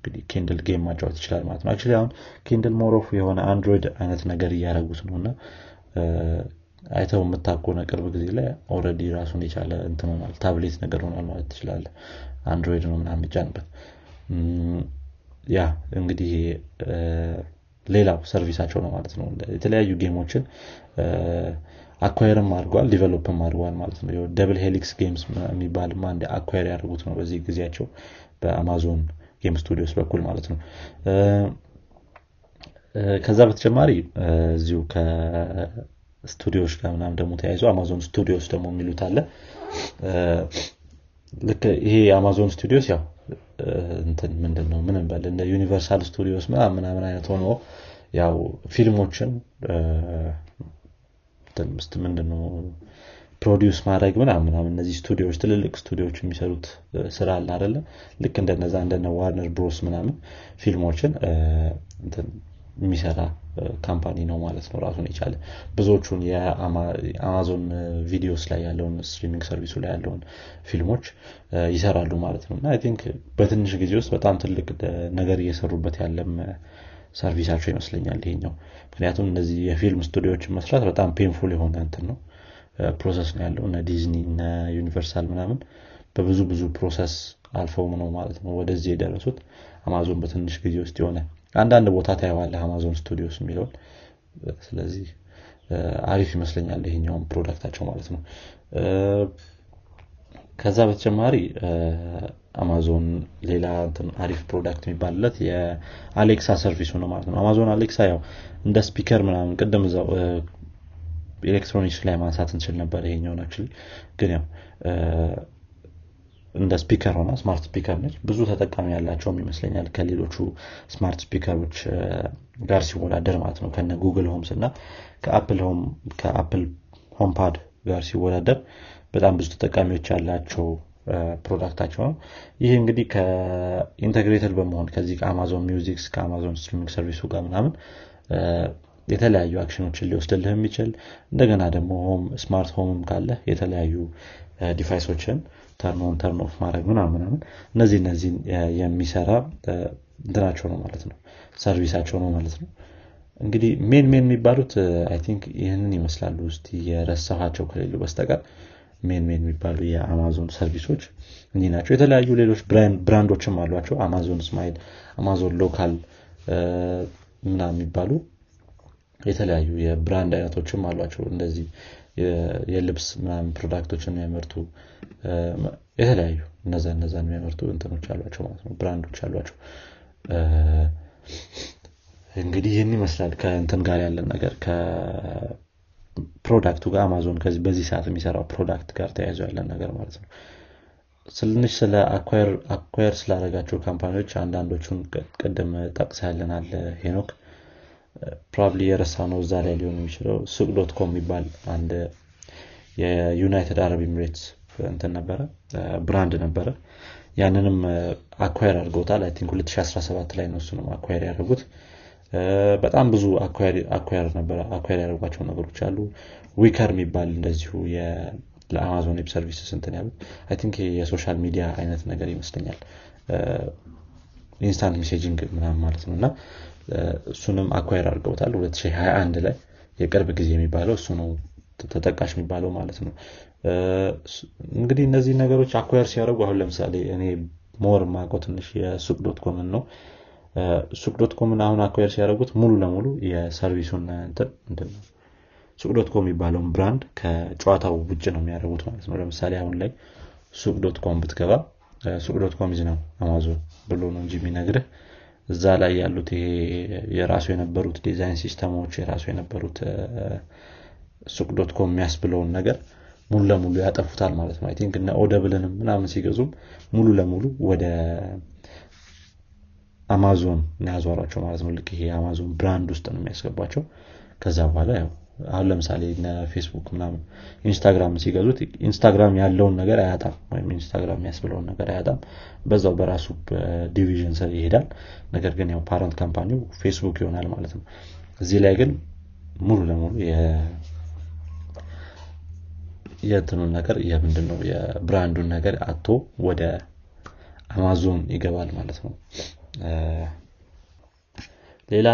እንግዲህ Kindle game ማጫወት ይችላል ማለት ነው። actually አሁን Kindle more of የሆነ Android አይነት ነገር እያደረጉት ነው እና አይተው የምታኮነ ቅርብ ጊዜ ላይ already ራሱን የቻለ እንትን ታብሌት ነገር ሆኗል ማለት ትችላለህ Android ነው ምናምን የሚጫንበት። ያ እንግዲህ ሌላው service አቸው ነው ማለት ነው። የተለያዩ game ኦችን acquire ም አድርጓል develop ም አድርጓል ማለት ነው። Double Helix Games የሚባልም አንድ acquire ያደረጉት ነው በዚህ ጊዜያቸው በ Amazon Game Studios በኩል ማለት ነው። ከዛ በተጨማሪ እዚሁ ከስቱዲዮዎች ጋር ምናምን ደግሞ ተያይዞ Amazon Studios ደግሞ የሚሉት አለ። ልክ ይሄ የ Amazon Studios ያው እንትን ምንድን ነው ምን በል እንደ Universal Studios ምናምን አይነት ሆኖ ያው ፊልሞችን ምንድነው produce ማድረግ ምናምን ምናምን እነዚህ ስቱዲዮዎች ትልልቅ ስቱዲዮዎች የሚሰሩት ስራ አለ አይደለ ልክ እንደነዛ እንደነ Warner Bros ምናምን ፊልሞችን የሚሰራ company ነው ማለት ነው ራሱን የቻለ። ብዙዎቹን የ Amazon Videos ላይ ያለውን streaming service ኡ ላይ ያለውን ፊልሞች ይሰራሉ ማለት ነው። I think በትንሽ ጊዜ ውስጥ በጣም ትልቅ ነገር እየሰሩበት ያለበትም service አቸው ይመስለኛል ይሄኛው። ምክንያቱም እነዚህ የፊልም ስቱዲዮዎችን መስራት በጣም painful የሆነ እንትን ነው process ነው ያለው እነ Disney እነ Universal ምናምን በብዙ ብዙ process አልፈው ነው ማለት ነው ወደዚህ የደረሱት። አማዞን በትንሽ ጊዜ ውስጥ የሆነ አንዳንድ ቦታ ታየዋለህ Amazon Studios የሚለውን። ስለዚህ አሪፍ ይመስለኛል ይሄኛውን product አቸው ማለት ነው። ከዛ በተጨማሪ አማዞን ሌላ አሪፍ product የሚባልለት የ Alexa service ኡ ነው ማለት ነው። Amazon Alexa ያው እንደ speaker ምናምን ቅድም ኤሌክትሮኒክስ ላይ ማንሳት እንችል ነበር ይሄኛውን actually ግን ያው እንደ speaker ሆና smart speaker ነች። ብዙ ተጠቃሚ ያላቸውም ይመስለኛል ከሌሎቹ smart speaker ኦች ጋር ሲወዳደር ማለት ነው። ከነ Google Homes እና ከ Apple HomePod ጋር ሲወዳደር በጣም ብዙ ተጠቃሚዎች ያላቸው product አቸው ነው። ይህ እንግዲህ ከ integrated በመሆን ከዚህ ከ Amazon Musics ከ Amazon streaming service ኡ ጋር ምናምን የተለያዩ action ኦችን ሊወስድልህ የሚችል እንደገና ደግሞ home smart home ም ካለ የተለያዩ device ኦችን turn on turn off ማድረግ ምናምን እነዚህ እነዚህ የሚሰራ እንትናቸው ነው ማለት ነው። service አቸው ነው ማለት ነው። እንግዲህ main main የሚባሉት I think ይህንን ይመስላሉ። ውስጥ የረሳኋቸው ከሌሉ በስተቀር main main የሚባሉ የ Amazon service ኦች እንዲህ ናቸው። የተለያዩ ሌሎች brand ኦችም አሏቸው። Amazon Smile Amazon Local ምናምን የሚባሉ የተለያዩ የ brand አይነቶችም አሏቸው። እንደዚህ የልብስ ምናምን product ኦችን የሚያመርቱ የተለያዩ እነዛ እነዛን የሚያመርቱ እንትኖች አሏቸው ማለት ነው። brand ኦች አሏቸው። እንግዲህ ይህን ይመስላል ከእንትን ጋር ያለን ነገር ከ product ኡ ጋር አማዞን በዚህ ሰዓት የሚሰራው product ጋር ተያይዞ ያለን ነገር ማለት ነው። ትንሽ ስለ acquire ስላደረጋቸው company ዎች አንዳንዶቹን ቅድም ጠቅሰህልናል ሄኖክ probably የረሳነው እዛ ላይ ሊሆን የሚችለው Souq dot com የሚባል አንድ የዩናይትድ አረብ ኤሚሬትስ እንትን ነበረ brand ነበረ። ያንንም acquire አድርገውታል። I think 2017 ላይ ነው እሱንም acquire ያደርጉት በጣም ብዙ አኳየር ነበረ acquire ያደርጓቸው ነገሮች አሉ። Wickr የሚባል እንደዚሁ ለ Amazon Web Services እንትን ያሉት። I think የ social media አይነት ነገር ይመስለኛል instant messaging ምናምን ማለት ነው። እና እሱንም acquire አድርገውታል። 2021 ላይ የቅርብ ጊዜ የሚባለው እሱ ነው ተጠቃሽ የሚባለው ማለት ነው። እንግዲህ እነዚህ ነገሮች acquire ሲያደርጉ አሁን ለምሳሌ እኔ more ማቀው ትንሽ የ Souq dot com ን ነው። Souq dot com ን አሁን acquire ሲያደርጉት ሙሉ ለሙሉ የ service ኡን እንትን Souq dot com የሚባለውን brand ከጨዋታው ውጭ ነው የሚያደርጉት ማለት ነው። ለምሳሌ አሁን ላይ Souq dot com ብትገባ Souq dot com ነው አማዞን ብሎ ነው እንጂ የሚነግርህ። እዛ ላይ ያሉት ይሄ የራሱ የነበሩት design system ኦች የራሱ የነበሩት Souq dot com የሚያስብለውን ነገር ሙሉ ለሙሉ ያጠፉታል ማለት ነው። think እነ Audible ንም ምናምን ሲገዙም ሙሉ ለሙሉ ወደ አማዞን ያዟሯቸው ማለት ነው። ልክ ይሄ የ Amazon brand ውስጥ ነው የሚያስገባቸው ከዛ በኋላ ያው አሁን ለምሳሌ ፌስቡክ ምናምን Instagram ሲገዙት Instagram ያለውን ነገር አያጣም ወይም Instagram የሚያስብለውን ነገር አያጣም። በዛው በራሱ division ስር ይሄዳል። ነገር ግን ያው parent company ው Facebook ይሆናል ማለት ነው። እዚህ ላይ ግን ሙሉ ለሙሉ የትኑን ነገር የምንድን ነው የ brand ኡን ነገር አጥቶ ወደ አማዞን ይገባል ማለት ነው ሌላ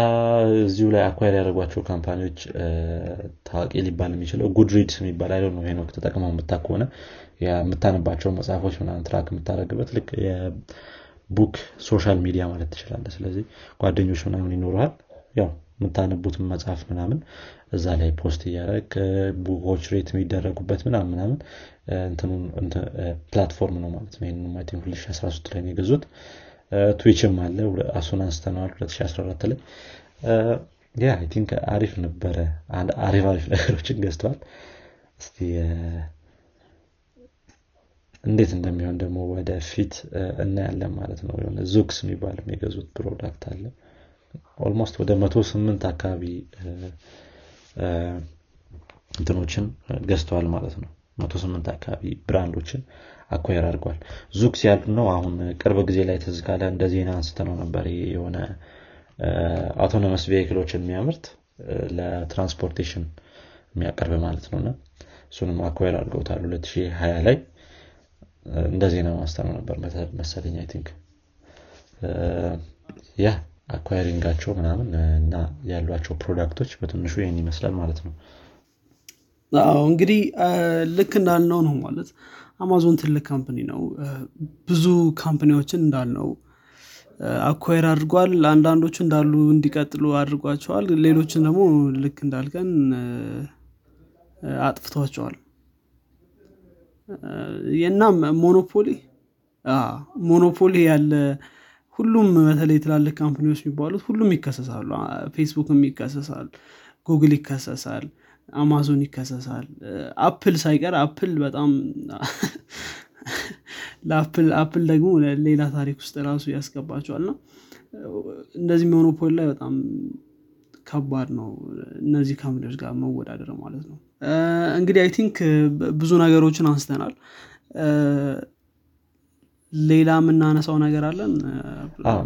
እዚሁ ላይ acquire ያደረጓቸው company ዎች ታዋቂ ሊባል የሚችለው Goodreads የሚባል አይደ ነው ሄኖክ ተጠቅመው የምታ ከሆነ የምታነባቸው መጽሐፎች ምናምን track የምታደረግበት ልክ የ book social media ማለት ትችላለህ ስለዚህ ጓደኞች ምናምን ይኖረሃል ያው የምታነቡትን መጽሐፍ ምናምን እዛ ላይ post እያደረግህ book ኦች rate የሚደረጉበት ምናምን ምናምን platform ነው ማለት ነው። ይህን 2013 ላይ የገዙት Twitch ም አለ እሱን አንስተነዋል 2014 ላይ። I think አሪፍ ነበረ። አሪፍ አሪፍ ነገሮችን ገዝተዋል። እስቲ እንዴት እንደሚሆን ደግሞ ወደፊት እናያለን ማለት ነው። የሆነ Zoox የሚባል የገዙት product አለ። Almost ወደ መቶ ስምንት አካባቢ እንትኖችን ገዝተዋል ማለት ነው። መቶ ስምንት አካባቢ brand ኦችን acquire አድርጓል። ዙክስ ያሉ ነው አሁን ቅርብ ጊዜ ላይ ትዝ እንደ ዜና አንስተነው ነበር የሆነ autonomous vehicle ኦችን የሚያመርት ለ transportation የሚያቀርብ ማለት ነው። እና እሱንም acquire አድርገውታል 2020 ላይ። እንደ ዜና አንስተነው ነበር መሰለኝ I think። ያ acquiring ኣቸው ምናምን እና ያሏቸው product ኦች በትንሹ ይህን ይመስላል ማለት ነው። እንግዲህ ልክ እንዳልነው ነው ማለት አማዞን ትልቅ company ነው። ብዙ company ዎችን እንዳልነው acquire አድርጓል። አንዳንዶቹ እንዳሉ እንዲቀጥሉ አድርጓቸዋል። ሌሎችን ደግሞ ልክ እንዳልከው አጥፍቷቸዋል። እና monopoly monopoly ያለ ሁሉም በተለይ ትላልቅ company ዎች የሚባሉት ሁሉም ይከሰሳሉ። ፌስቡክም ይከሰሳል ጉግል ይከሰሳል አማዞን ይከሰሳል። Apple ሳይቀር Apple በጣም ለ Apple Apple ደግሞ ሌላ ታሪክ ውስጥ ራሱ ያስገባቸዋል። እና እንደዚህ monopoly ላይ በጣም ከባድ ነው። እነዚህ company ዎች ጋር መወዳደር ማለት ነው። እንግዲህ I think ብዙ ነገሮችን አንስተናል። ሌላ የምናነሳው ነገር አለን?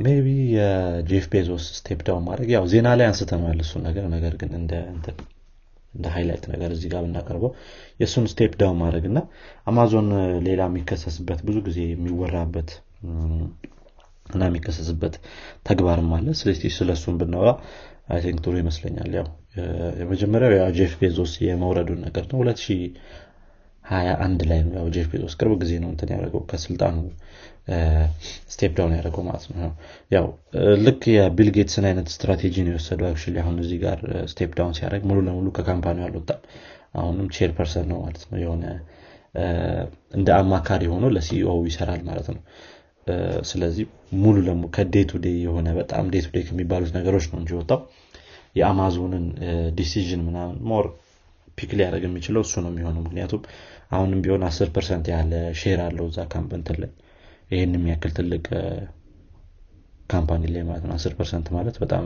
Maybe የጄፍ ቤዞስ step down ማድረግ ያው ዜና ላይ አንስተነዋል እሱ ነገር። ነገር ግን እንደ እንደ highlight ነገር እዚህ ጋር ብናቀርበው የእሱን step down ማድረግ እና አማዞን ሌላ የሚከሰስበት ብዙ ጊዜ የሚወራበት እና የሚከሰስበት ተግባርም አለ። ስለዚህ ስለ እሱን ብናወራ I think ጥሩ ይመስለኛል። ያው የመጀመሪያው ያው ጄፍ ቤዞስ የመውረዱን ነገር ነው። ሁለት ሀያ አንድ ላይ ነው ያው ጄፍ ቤዞስ ቅርብ ጊዜ ነው እንትን ያደረገው ከስልጣኑ step down ያደረገው ማለት ነው። ያው ልክ የቢል ጌትስን አይነት ስትራቴጂ ነው የወሰደው actually አሁን እዚህ ጋር step down ሲያደርግ ሙሉ ለሙሉ ከ company አልወጣም። አሁንም chairperson ነው ማለት ነው። የሆነ እንደ አማካሪ ሆኖ ለ CEO ይሰራል ማለት ነው። ስለዚህ ሙሉ ለሙሉ ከ day to day የሆነ በጣም day to day ከሚባሉት ነገሮች ነው እንጂ ወጣው የ Amazon ን decision ምናምን more pick ሊያደርግ የሚችለው እሱ ነው የሚሆነው። ምክንያቱም አሁንም ቢሆን አስር percent ያለ share አለው እዛ company ን ላይ ይህን የሚያክል ትልቅ company ላይ ማለት ነው አስር percent ማለት በጣም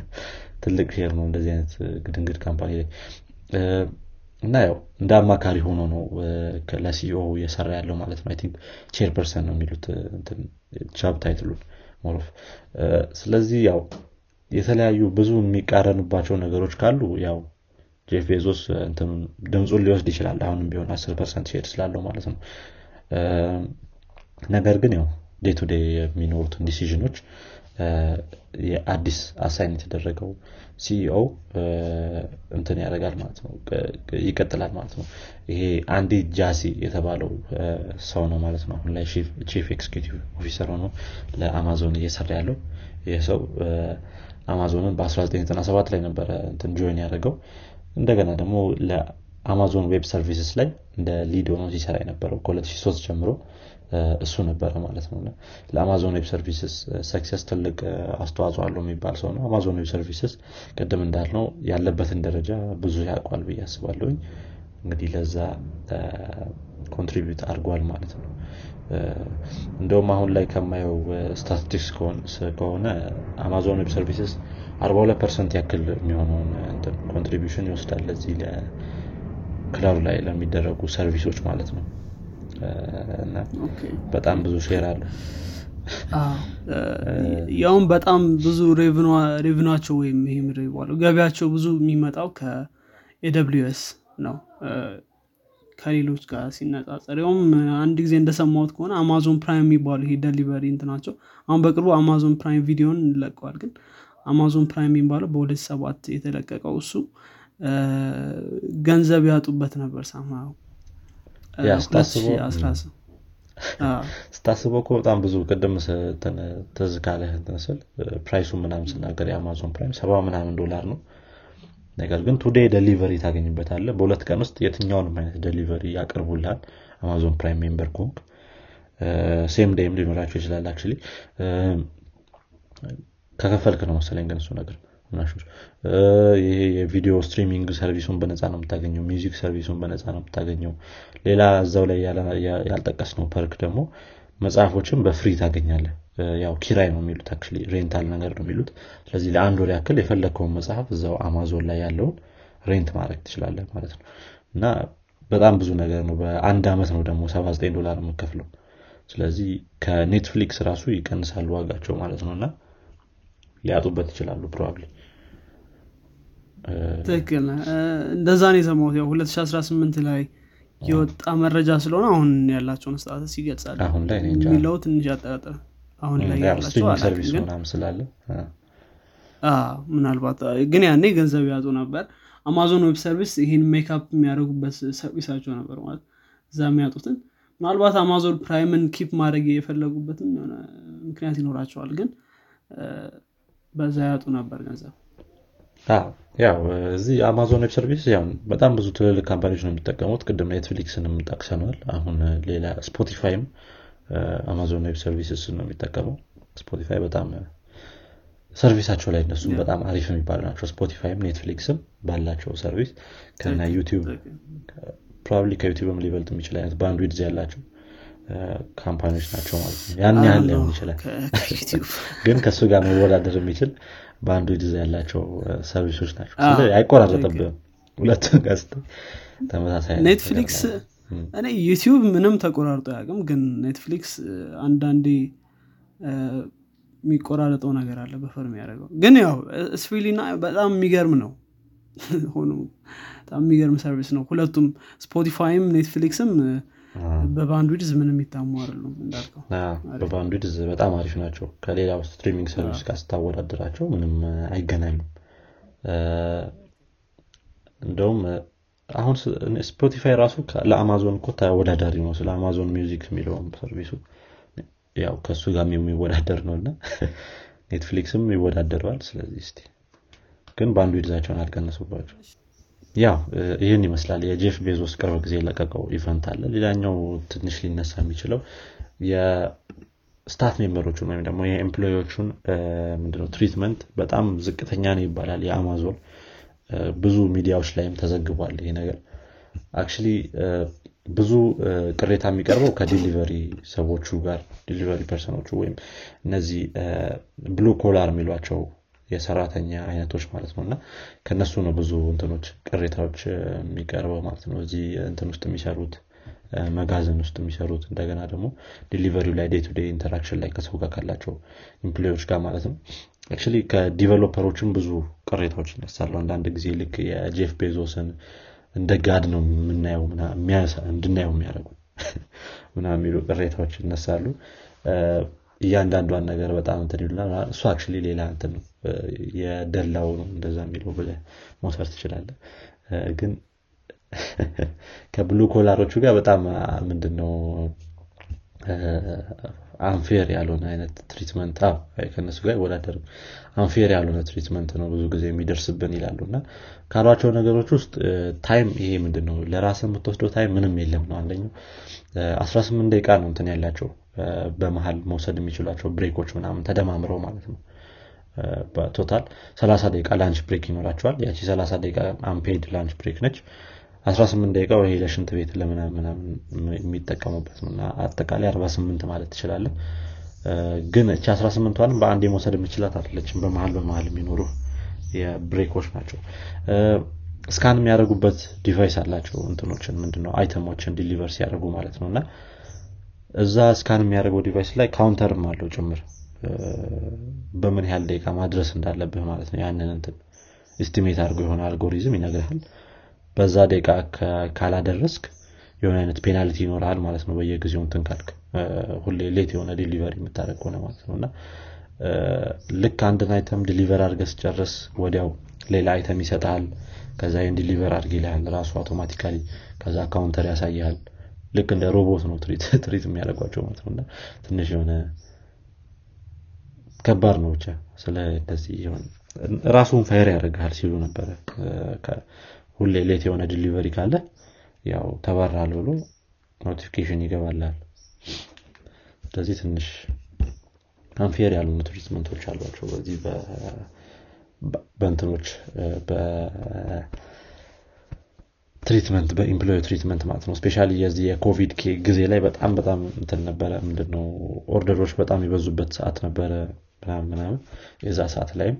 ትልቅ share ነው እንደዚህ አይነት ግድንግድ company ላይ። እና ያው እንደ አማካሪ ሆኖ ነው ለ CEO እየሰራ ያለው ማለት ነው። think chairperson ነው የሚሉት job title ኡን more of ስለዚህ ያው የተለያዩ ብዙ የሚቃረኑባቸው ነገሮች ካሉ ያው ጄፍ ቤዞስ ድምፁን ሊወስድ ይችላል። አሁንም ቢሆን አስር percent share ስላለው ማለት ነው ነገር ግን ያው day to day የሚኖሩትን decision ኦች የአዲስ assign የተደረገው CEO እንትን ያደርጋል ማለት ነው ይቀጥላል ማለት ነው። ይሄ አንዲ ጃሲ የተባለው ሰው ነው ማለት ነው። አሁን ላይ chief executive officer ሆኖ ለአማዞን እየሰራ ያለው ይህ ሰው አማዞንን በ1997 ላይ ነበረ እንትን join ያደረገው። እንደገና ደግሞ ለ Amazon Web Services ላይ እንደ lead ሆኖ ሲሰራ የነበረው ከ2003 ጀምሮ እሱ ነበረ ማለት ነው። ለአማዞን ዌብ ሰርቪስስ success ትልቅ አስተዋጽኦ አለው የሚባል ሰው ነው። አማዞን ዌብ ሰርቪስስ ቅድም እንዳልነው ያለበትን ደረጃ ብዙ ሰው ያውቋል ብዬ አስባለሁኝ። እንግዲህ ለዛ contribute አድርጓል ማለት ነው። እንደውም አሁን ላይ ከማየው ስታቲስቲክስ ከሆነ አማዞን ዌብ ሰርቪስስ 42 percent ያክል የሚሆነውን contribution ይወስዳል ለዚህ cloud ላይ ለሚደረጉ serviceኦች ማለት ነው እና በጣም ብዙ share አለው። ያውም በጣም ብዙ revenueኧቸው ወይም ምንድን ይባላል ገቢያቸው ብዙ የሚመጣው ከ AWS ነው። ከሌሎች ጋር ሲነጻጸር ያውም አንድ ጊዜ እንደሰማሁት ከሆነ አማዞን ፕራይም የሚባሉ ይሄ delivery እንትናቸው አሁን በቅርቡ አማዞን ፕራይም ቪዲዮን እንለቀዋለን ግን አማዞን ፕራይም የሚባለው በሁለት ሰባት የተለቀቀው እሱ ገንዘብ ያጡበት ነበር ሳማው ስታስበው እኮ በጣም ብዙ ቅድም ትዝ ካለህ ስል price ኡ ምናምን ስናገር የአማዞን ፕራይም ሰባ ምናምን ዶላር ነው። ነገር ግን two day delivery ታገኝበታለ በሁለት ቀን ውስጥ የትኛውንም አይነት delivery ያቀርቡልሃል። አማዞን ፕራይም member ከሆንክ same day ም ሊኖራቸው ይችላል አክ ከከፈልክ ነው መሰለኝ ግን እሱ ነገር ይሄ የ video streaming service ኡን በነፃ ነው የምታገኘው music service ኡን በነፃ ነው የምታገኘው። ሌላ እዛው ላይ ያልጠቀስነው perk ደግሞ መጽሐፎችን በ free ታገኛለህ ያው ኪራይ ነው የሚሉት rental ነገር ነው የሚሉት። ስለዚህ ለአንድ ወር ያክል የፈለግከውን መጽሐፍ እዛው አማዞን ላይ ያለውን rent ማድረግ ትችላለህ ማለት ነው። እና በጣም ብዙ ነገር ነው። በአንድ አመት ነው ደግሞ 79 ዶላር የምከፍለው። ስለዚህ ከኔትፍሊክስ ራሱ ይቀንሳሉ ዋጋቸው ማለት ነው። እና ሊያጡበት ይችላሉ probably ትክክል እንደዛ ነው የሰማሁት። ያው 2018 ላይ የወጣ መረጃ ስለሆነ አሁን ያላቸውን status ይገልጻል። አሁን ላይ የሚለው ትንሽ ያጠራጥር አሁን ላይ ያላቸው ስላለ ምናልባት ግን ያኔ ገንዘብ ያጡ ነበር። አማዞን ዌብ ሰርቪስ ይህን make up የሚያደርጉበት service ኣቸው ነበር ማለት እዛ የሚያጡትን። ምናልባት አማዞን ፕራይምን keep ማድረግ የፈለጉበትም የሆነ ምክንያት ይኖራቸዋል ግን በዛ ያጡ ነበር ገንዘብ ያው እዚህ አማዞን ዌብ ሰርቪስ ያው በጣም ብዙ ትልልቅ ካምፓኒዎች ነው የሚጠቀሙት። ቅድም ኔትፍሊክስንም ጠቅሰነዋል። አሁን ሌላ ስፖቲፋይም አማዞን ዌብ ሰርቪስስ ነው የሚጠቀመው። ስፖቲፋይ በጣም service ኣቸው ላይ እነሱም በጣም አሪፍ የሚባሉ ናቸው። ስፖቲፋይም ኔትፍሊክስም ባላቸው service እና ዩቲዩብ probably ከዩቲዩብም ሊበልጥ የሚችል አይነት bandwidth ያላቸው ካምፓኒዎች ናቸው ማለት ነው። ያን ያህል ሊሆን ይችላል። ግን ከእሱ ጋር መወዳደር የሚችል በአንዱ ዲዛ ያላቸው ሰርቪሶች ናቸው። አይቆራረጥብም ሁለቱን ገጽ ተመሳሳይ ኔትፍሊክስ እኔ ዩቲዩብ ምንም ተቆራርጦ ያቅም ግን ኔትፍሊክስ አንዳንዴ የሚቆራረጠው ነገር አለ በፈር የሚያደርገው። ግን ያው ስፊሊና በጣም የሚገርም ነው። ሆኖ በጣም የሚገርም ሰርቪስ ነው። ሁለቱም ስፖቲፋይም ኔትፍሊክስም በ bandwidth ምንም የሚታሙ አይደሉም እንዳልከው። በ bandwidth በጣም አሪፍ ናቸው። ከሌላው streaming service ጋር ስታወዳደራቸው ምንም አይገናኙም። እንደውም አሁን ስፖቲፋይ ራሱ ለአማዞን እኮ ተወዳዳሪ ነው። ስለ አማዞን ሚውዚክ የሚለውም service ኡ ያው ከእሱ ጋር የሚወዳደር ነው እና ኔትፍሊክስም ይወዳደረዋል። ስለዚህ ስ ግን bandwidth ኣቸውን አልቀነሱባቸው ያው ይህን ይመስላል። የጄፍ ቤዞስ ቅርብ ጊዜ የለቀቀው event አለ። ሌላኛው ትንሽ ሊነሳ የሚችለው የ staff member ኦቹን ወይም ደግሞ የ employee ዎቹን ምንድነው treatment በጣም ዝቅተኛ ነው ይባላል። የአማዞን ብዙ ሚዲያዎች ላይም ተዘግቧል ይሄ ነገር። actually ብዙ ቅሬታ የሚቀርበው ከ delivery ሰዎቹ ጋር delivery person ኦቹ ወይም እነዚህ blue collar የሚሏቸው የሰራተኛ አይነቶች ማለት ነው። እና ከነሱ ነው ብዙ እንትኖች ቅሬታዎች የሚቀርበው ማለት ነው። እዚህ እንትን ውስጥ የሚሰሩት መጋዘን ውስጥ የሚሰሩት እንደገና ደግሞ delivery ው ላይ day to day interaction ላይ ከሰው ጋር ካላቸው employee ዎች ጋር ማለት ነው። actually ከ developer ኦችም ብዙ ቅሬታዎች ይነሳሉ። አንዳንድ ጊዜ ልክ የጄፍ ቤዞስን እንደ God ነው እንድናየው የሚያደርጉ ምናምን የሚሉ ቅሬታዎች ይነሳሉ። እያንዳንዷን ነገር በጣም እንትን ይሉና እሱ actually ሌላ እንትን ነው የደላው ነው እንደዛ የሚለው ብለህ መውሰድ ትችላለህ ግን ከ blue collar ኦቹ ጋር በጣም ምንድነው? unfair ያልሆነ አይነት treatment ከነሱ ጋር ይወዳደርም unfair ያልሆነ treatment ነው ብዙ ጊዜ የሚደርስብን ይላሉ። እና ካሏቸው ነገሮች ውስጥ time ይሄ ምንድን ነው ለራስ የምትወስደው time ምንም የለም ነው አንደኛው። 18 ደቂቃ ነው እንትን ያላቸው በመሀል መውሰድ የሚችሏቸው break ኦች ምናምን ተደማምረው ማለት ነው በ total 30 ደቂቃ lunch break ይኖራቸዋል። ያቺ 30 ደቂቃ unpaid lunch break ነች። 18 ደቂቃ ወይ ለሽንት ቤት ለምናምን የሚጠቀሙበት እና አጠቃላይ 48 ማለት ትችላለህ ግን እቺ 18ቷንም በአንድ መውሰድ የምትችላት አይደለችም በመሀል በመሀል የሚኖሩ የብሬኮች ናቸው። scan የሚያደርጉበት device አላቸው። እንትኖችን ምንድነው? item ኦችን deliver ሲያደርጉ ማለት ነው። እና እዛ scan የሚያደርገው device ላይ counter ም አለው ጭምር በምን ያህል ደቂቃ ማድረስ እንዳለብህ ማለት ነው። ያንን እንትን estimate አድርጎ የሆነ አልጎሪዝም ይነግርሃል። በዛ ደቂቃ ካላደረስክ የሆነ አይነት penalty ይኖርሃል ማለት ነው። በየጊዜው እንትን ካልክ ሁሌ late የሆነ delivery የምታደረግ ሆነ ማለት ነው። እና ልክ አንድን item deliver አድርገ ስጨርስ ወዲያው ሌላ item ይሰጣል ከዛ ይህን deliver አድርግ ይልሃል ራሱ automatically ከዛ counter ያሳያል ልክ እንደ ሮቦት ነው treat የሚያደርጓቸው ማለት ነው። እና ትንሽ የሆነ ከባድ ነው ብቻ ስለ እንደዚህ ራሱን fire ያደርግሃል ሲሉ ነበረ። ሁሌ late የሆነ delivery ካለ ያው ተባረሃል ብሎ notification ይገባሃል ስለዚህ ትንሽ unfair ያልሆኑ treatment ኦች አሏቸው በዚህ በእንትኖች treatment በ employee treatment ማለት ነው። especially የዚህ የኮቪድ ጊዜ ላይ በጣም በጣም እንትን ነበረ። ምንድነው? order ኦች በጣም የበዙበት ሰዓት ነበረ ምናምን ምናምን የዛ ሰዓት ላይም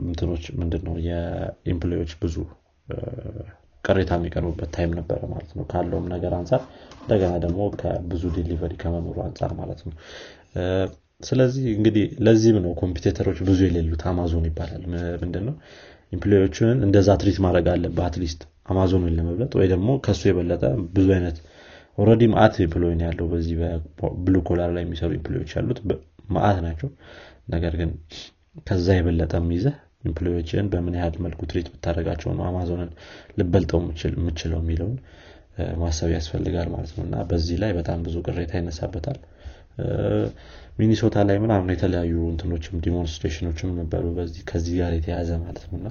ምንትኖች ምንድነው የ employee ዎች ብዙ ቅሬታ የሚቀርቡበት time ነበረ ማለት ነው። ካለውም ነገር አንጻር እንደገና ደግሞ ከብዙ delivery ከመኖሩ አንጻር ማለት ነው። ስለዚህ እንግዲህ ለዚህም ነው competitor ኦች ብዙ የሌሉት። አማዞን ይባላል። ምንድነው employee ዎችን እንደዛ treat ማድረግ አለበት። at least አማዞንን ለመብለጥ ወይ ደግሞ ከሱ የበለጠ ብዙ አይነት already ማአት employee ያለው በዚህ በ blue collar ላይ የሚሰሩ employee ዎች ያሉት ማአት ናቸው። ነገር ግን ከዛ የበለጠ ይዘህ employee ዎችን በምን ያህል መልኩ treat ብታደረጋቸው ነው አማዞንን ልበልጠው የምችለው የሚለውን ማሰብ ያስፈልጋል ማለት ነው። እና በዚህ ላይ በጣም ብዙ ቅሬታ ይነሳበታል። ሚኒሶታ ላይ ምናምን የተለያዩ እንትኖችም demonstration ኦችም ነበሩ ከዚህ ጋር የተያዘ ማለት ነው። እና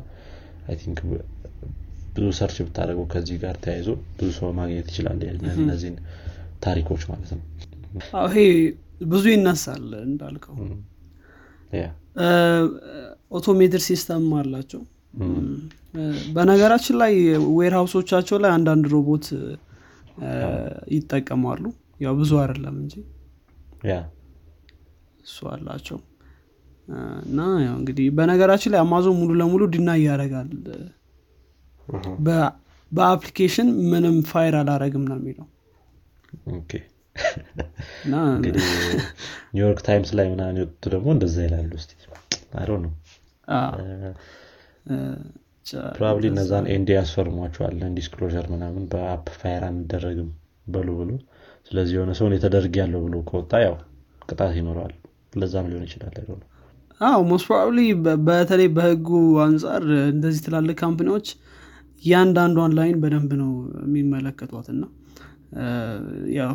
ብዙ search ብታደረገው ከዚህ ጋር ተያይዞ ብዙ ሰው ማግኘት ይችላል። እነዚህን ታሪኮች ማለት ነው። ይሄ ብዙ ይነሳል እንዳልከው። automated system አላቸው። በነገራችን ላይ warehouse ኦቻቸው ላይ አንዳንድ ሮቦት ይጠቀማሉ። ያው ብዙ አይደለም እንጂ እሱ አላቸው። እና እንግዲህ በነገራችን ላይ አማዞን ሙሉ ለሙሉ deny ያደርጋል በ application ምንም fire አላረግም ነው የሚለው። ኒውዮርክ ታይምስ ላይ ምናምን የወጡ ደግሞ እንደዛ ይላሉ። ስ አሮ ነው probably እነዛን NDA ያስፈርሟቸዋል። disclose ምናምን በ app fire አንደረግም በሉ ብሎ ስለዚህ የሆነ ሰውን የተደርግ ያለው ብሎ ከወጣ ያው ቅጣት ይኖረዋል። ለዛም ሊሆን ይችላል። ነው አዎ most probably በተለይ በህጉ አንጻር እንደዚህ ትላልቅ company ዎች እያንዳንዷን line በደንብ ነው የሚመለከቷት እና ያው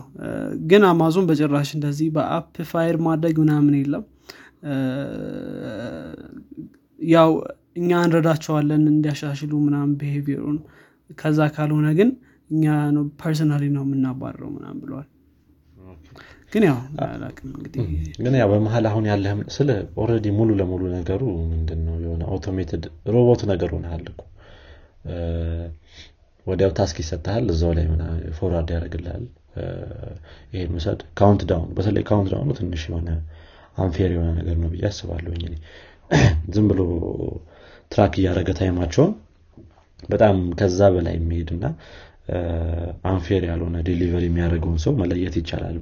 ግን አማዞን በጭራሽ እንደዚህ በ app fire ማድረግ ምናምን የለም። ያው እኛ እንረዳቸዋለን እንዲያሻሽሉ ምናምን behavior ኡን ከዛ ካልሆነ ግን እኛ personally ነው የምናባረው ምናምን ብለዋል። ግን ያው ግን ያው በመሀል አሁን ያለህም ስለ already ሙሉ ለሙሉ ነገሩ ምንድን ነው የሆነ automated ሮቦት ነገር ሆነሃል እኮ ወዲያው task ይሰጥሃል እዛው ላይ forward ያደርግልሃል። ይሄን ውሰድ count down በተለይ count down ኡ ትንሽ የሆነ unfair የሆነ ነገር ነው ብዬ አስባለሁኝ እኔ። ዝም ብሎ track እያደረገ time ኣቸውን በጣም ከዛ በላይ የሚሄድና unfair ያልሆነ delivery የሚያደርገውን ሰው መለየት ይቻላል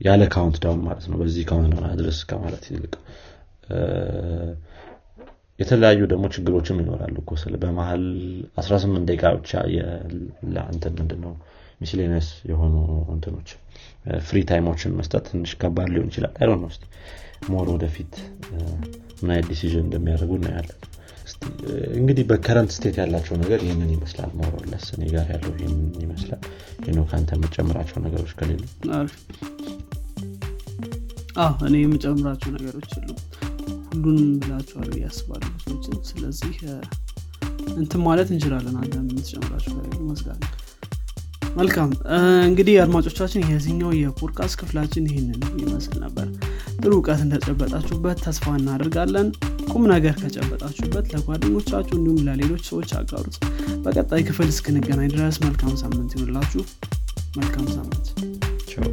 ያለ count down ማለት ነው። በዚህ count down አድረስ ከማለት ይልቅ የተለያዩ ደግሞ ችግሮችም ይኖራሉ እኮ ስለ በመሀል 18 ደቂቃ ብቻ ለአንተን ምንድነው? miscellaneous የሆኑ እንትኖች free time ኦችን መስጠት ትንሽ ከባድ ሊሆን ይችላል። አይ ነው more ወደፊት ምን decision እንደሚያደርጉ እናያለን። እንግዲህ በ current state ያላቸው ነገር ይህንን ይመስላል። more or less እኔ ጋር ያለው ይህንን ይመስላል። ይህ ከአንተ የምጨምራቸው ነገሮች ከሌሉ? እኔ የምጨምራቸው ነገሮች የሉ ሁሉንም ብዬ አስባለሁ ሰዎችን። ስለዚህ እንትን ማለት እንችላለን አንተ የምትጨምራቸው ይመስላል። መልካም። እንግዲህ አድማጮቻችን የዚህኛው የፖድካስት ክፍላችን ይህንን ይመስል ነበር። ጥሩ እውቀት እንደጨበጣችሁበት ተስፋ እናደርጋለን። ቁም ነገር ከጨበጣችሁበት ለጓደኞቻችሁ እንዲሁም ለሌሎች ሰዎች አጋሩት። በቀጣይ ክፍል እስክንገናኝ ድረስ መልካም ሳምንት ይሁንላችሁ። መልካም ሳምንት። ቻው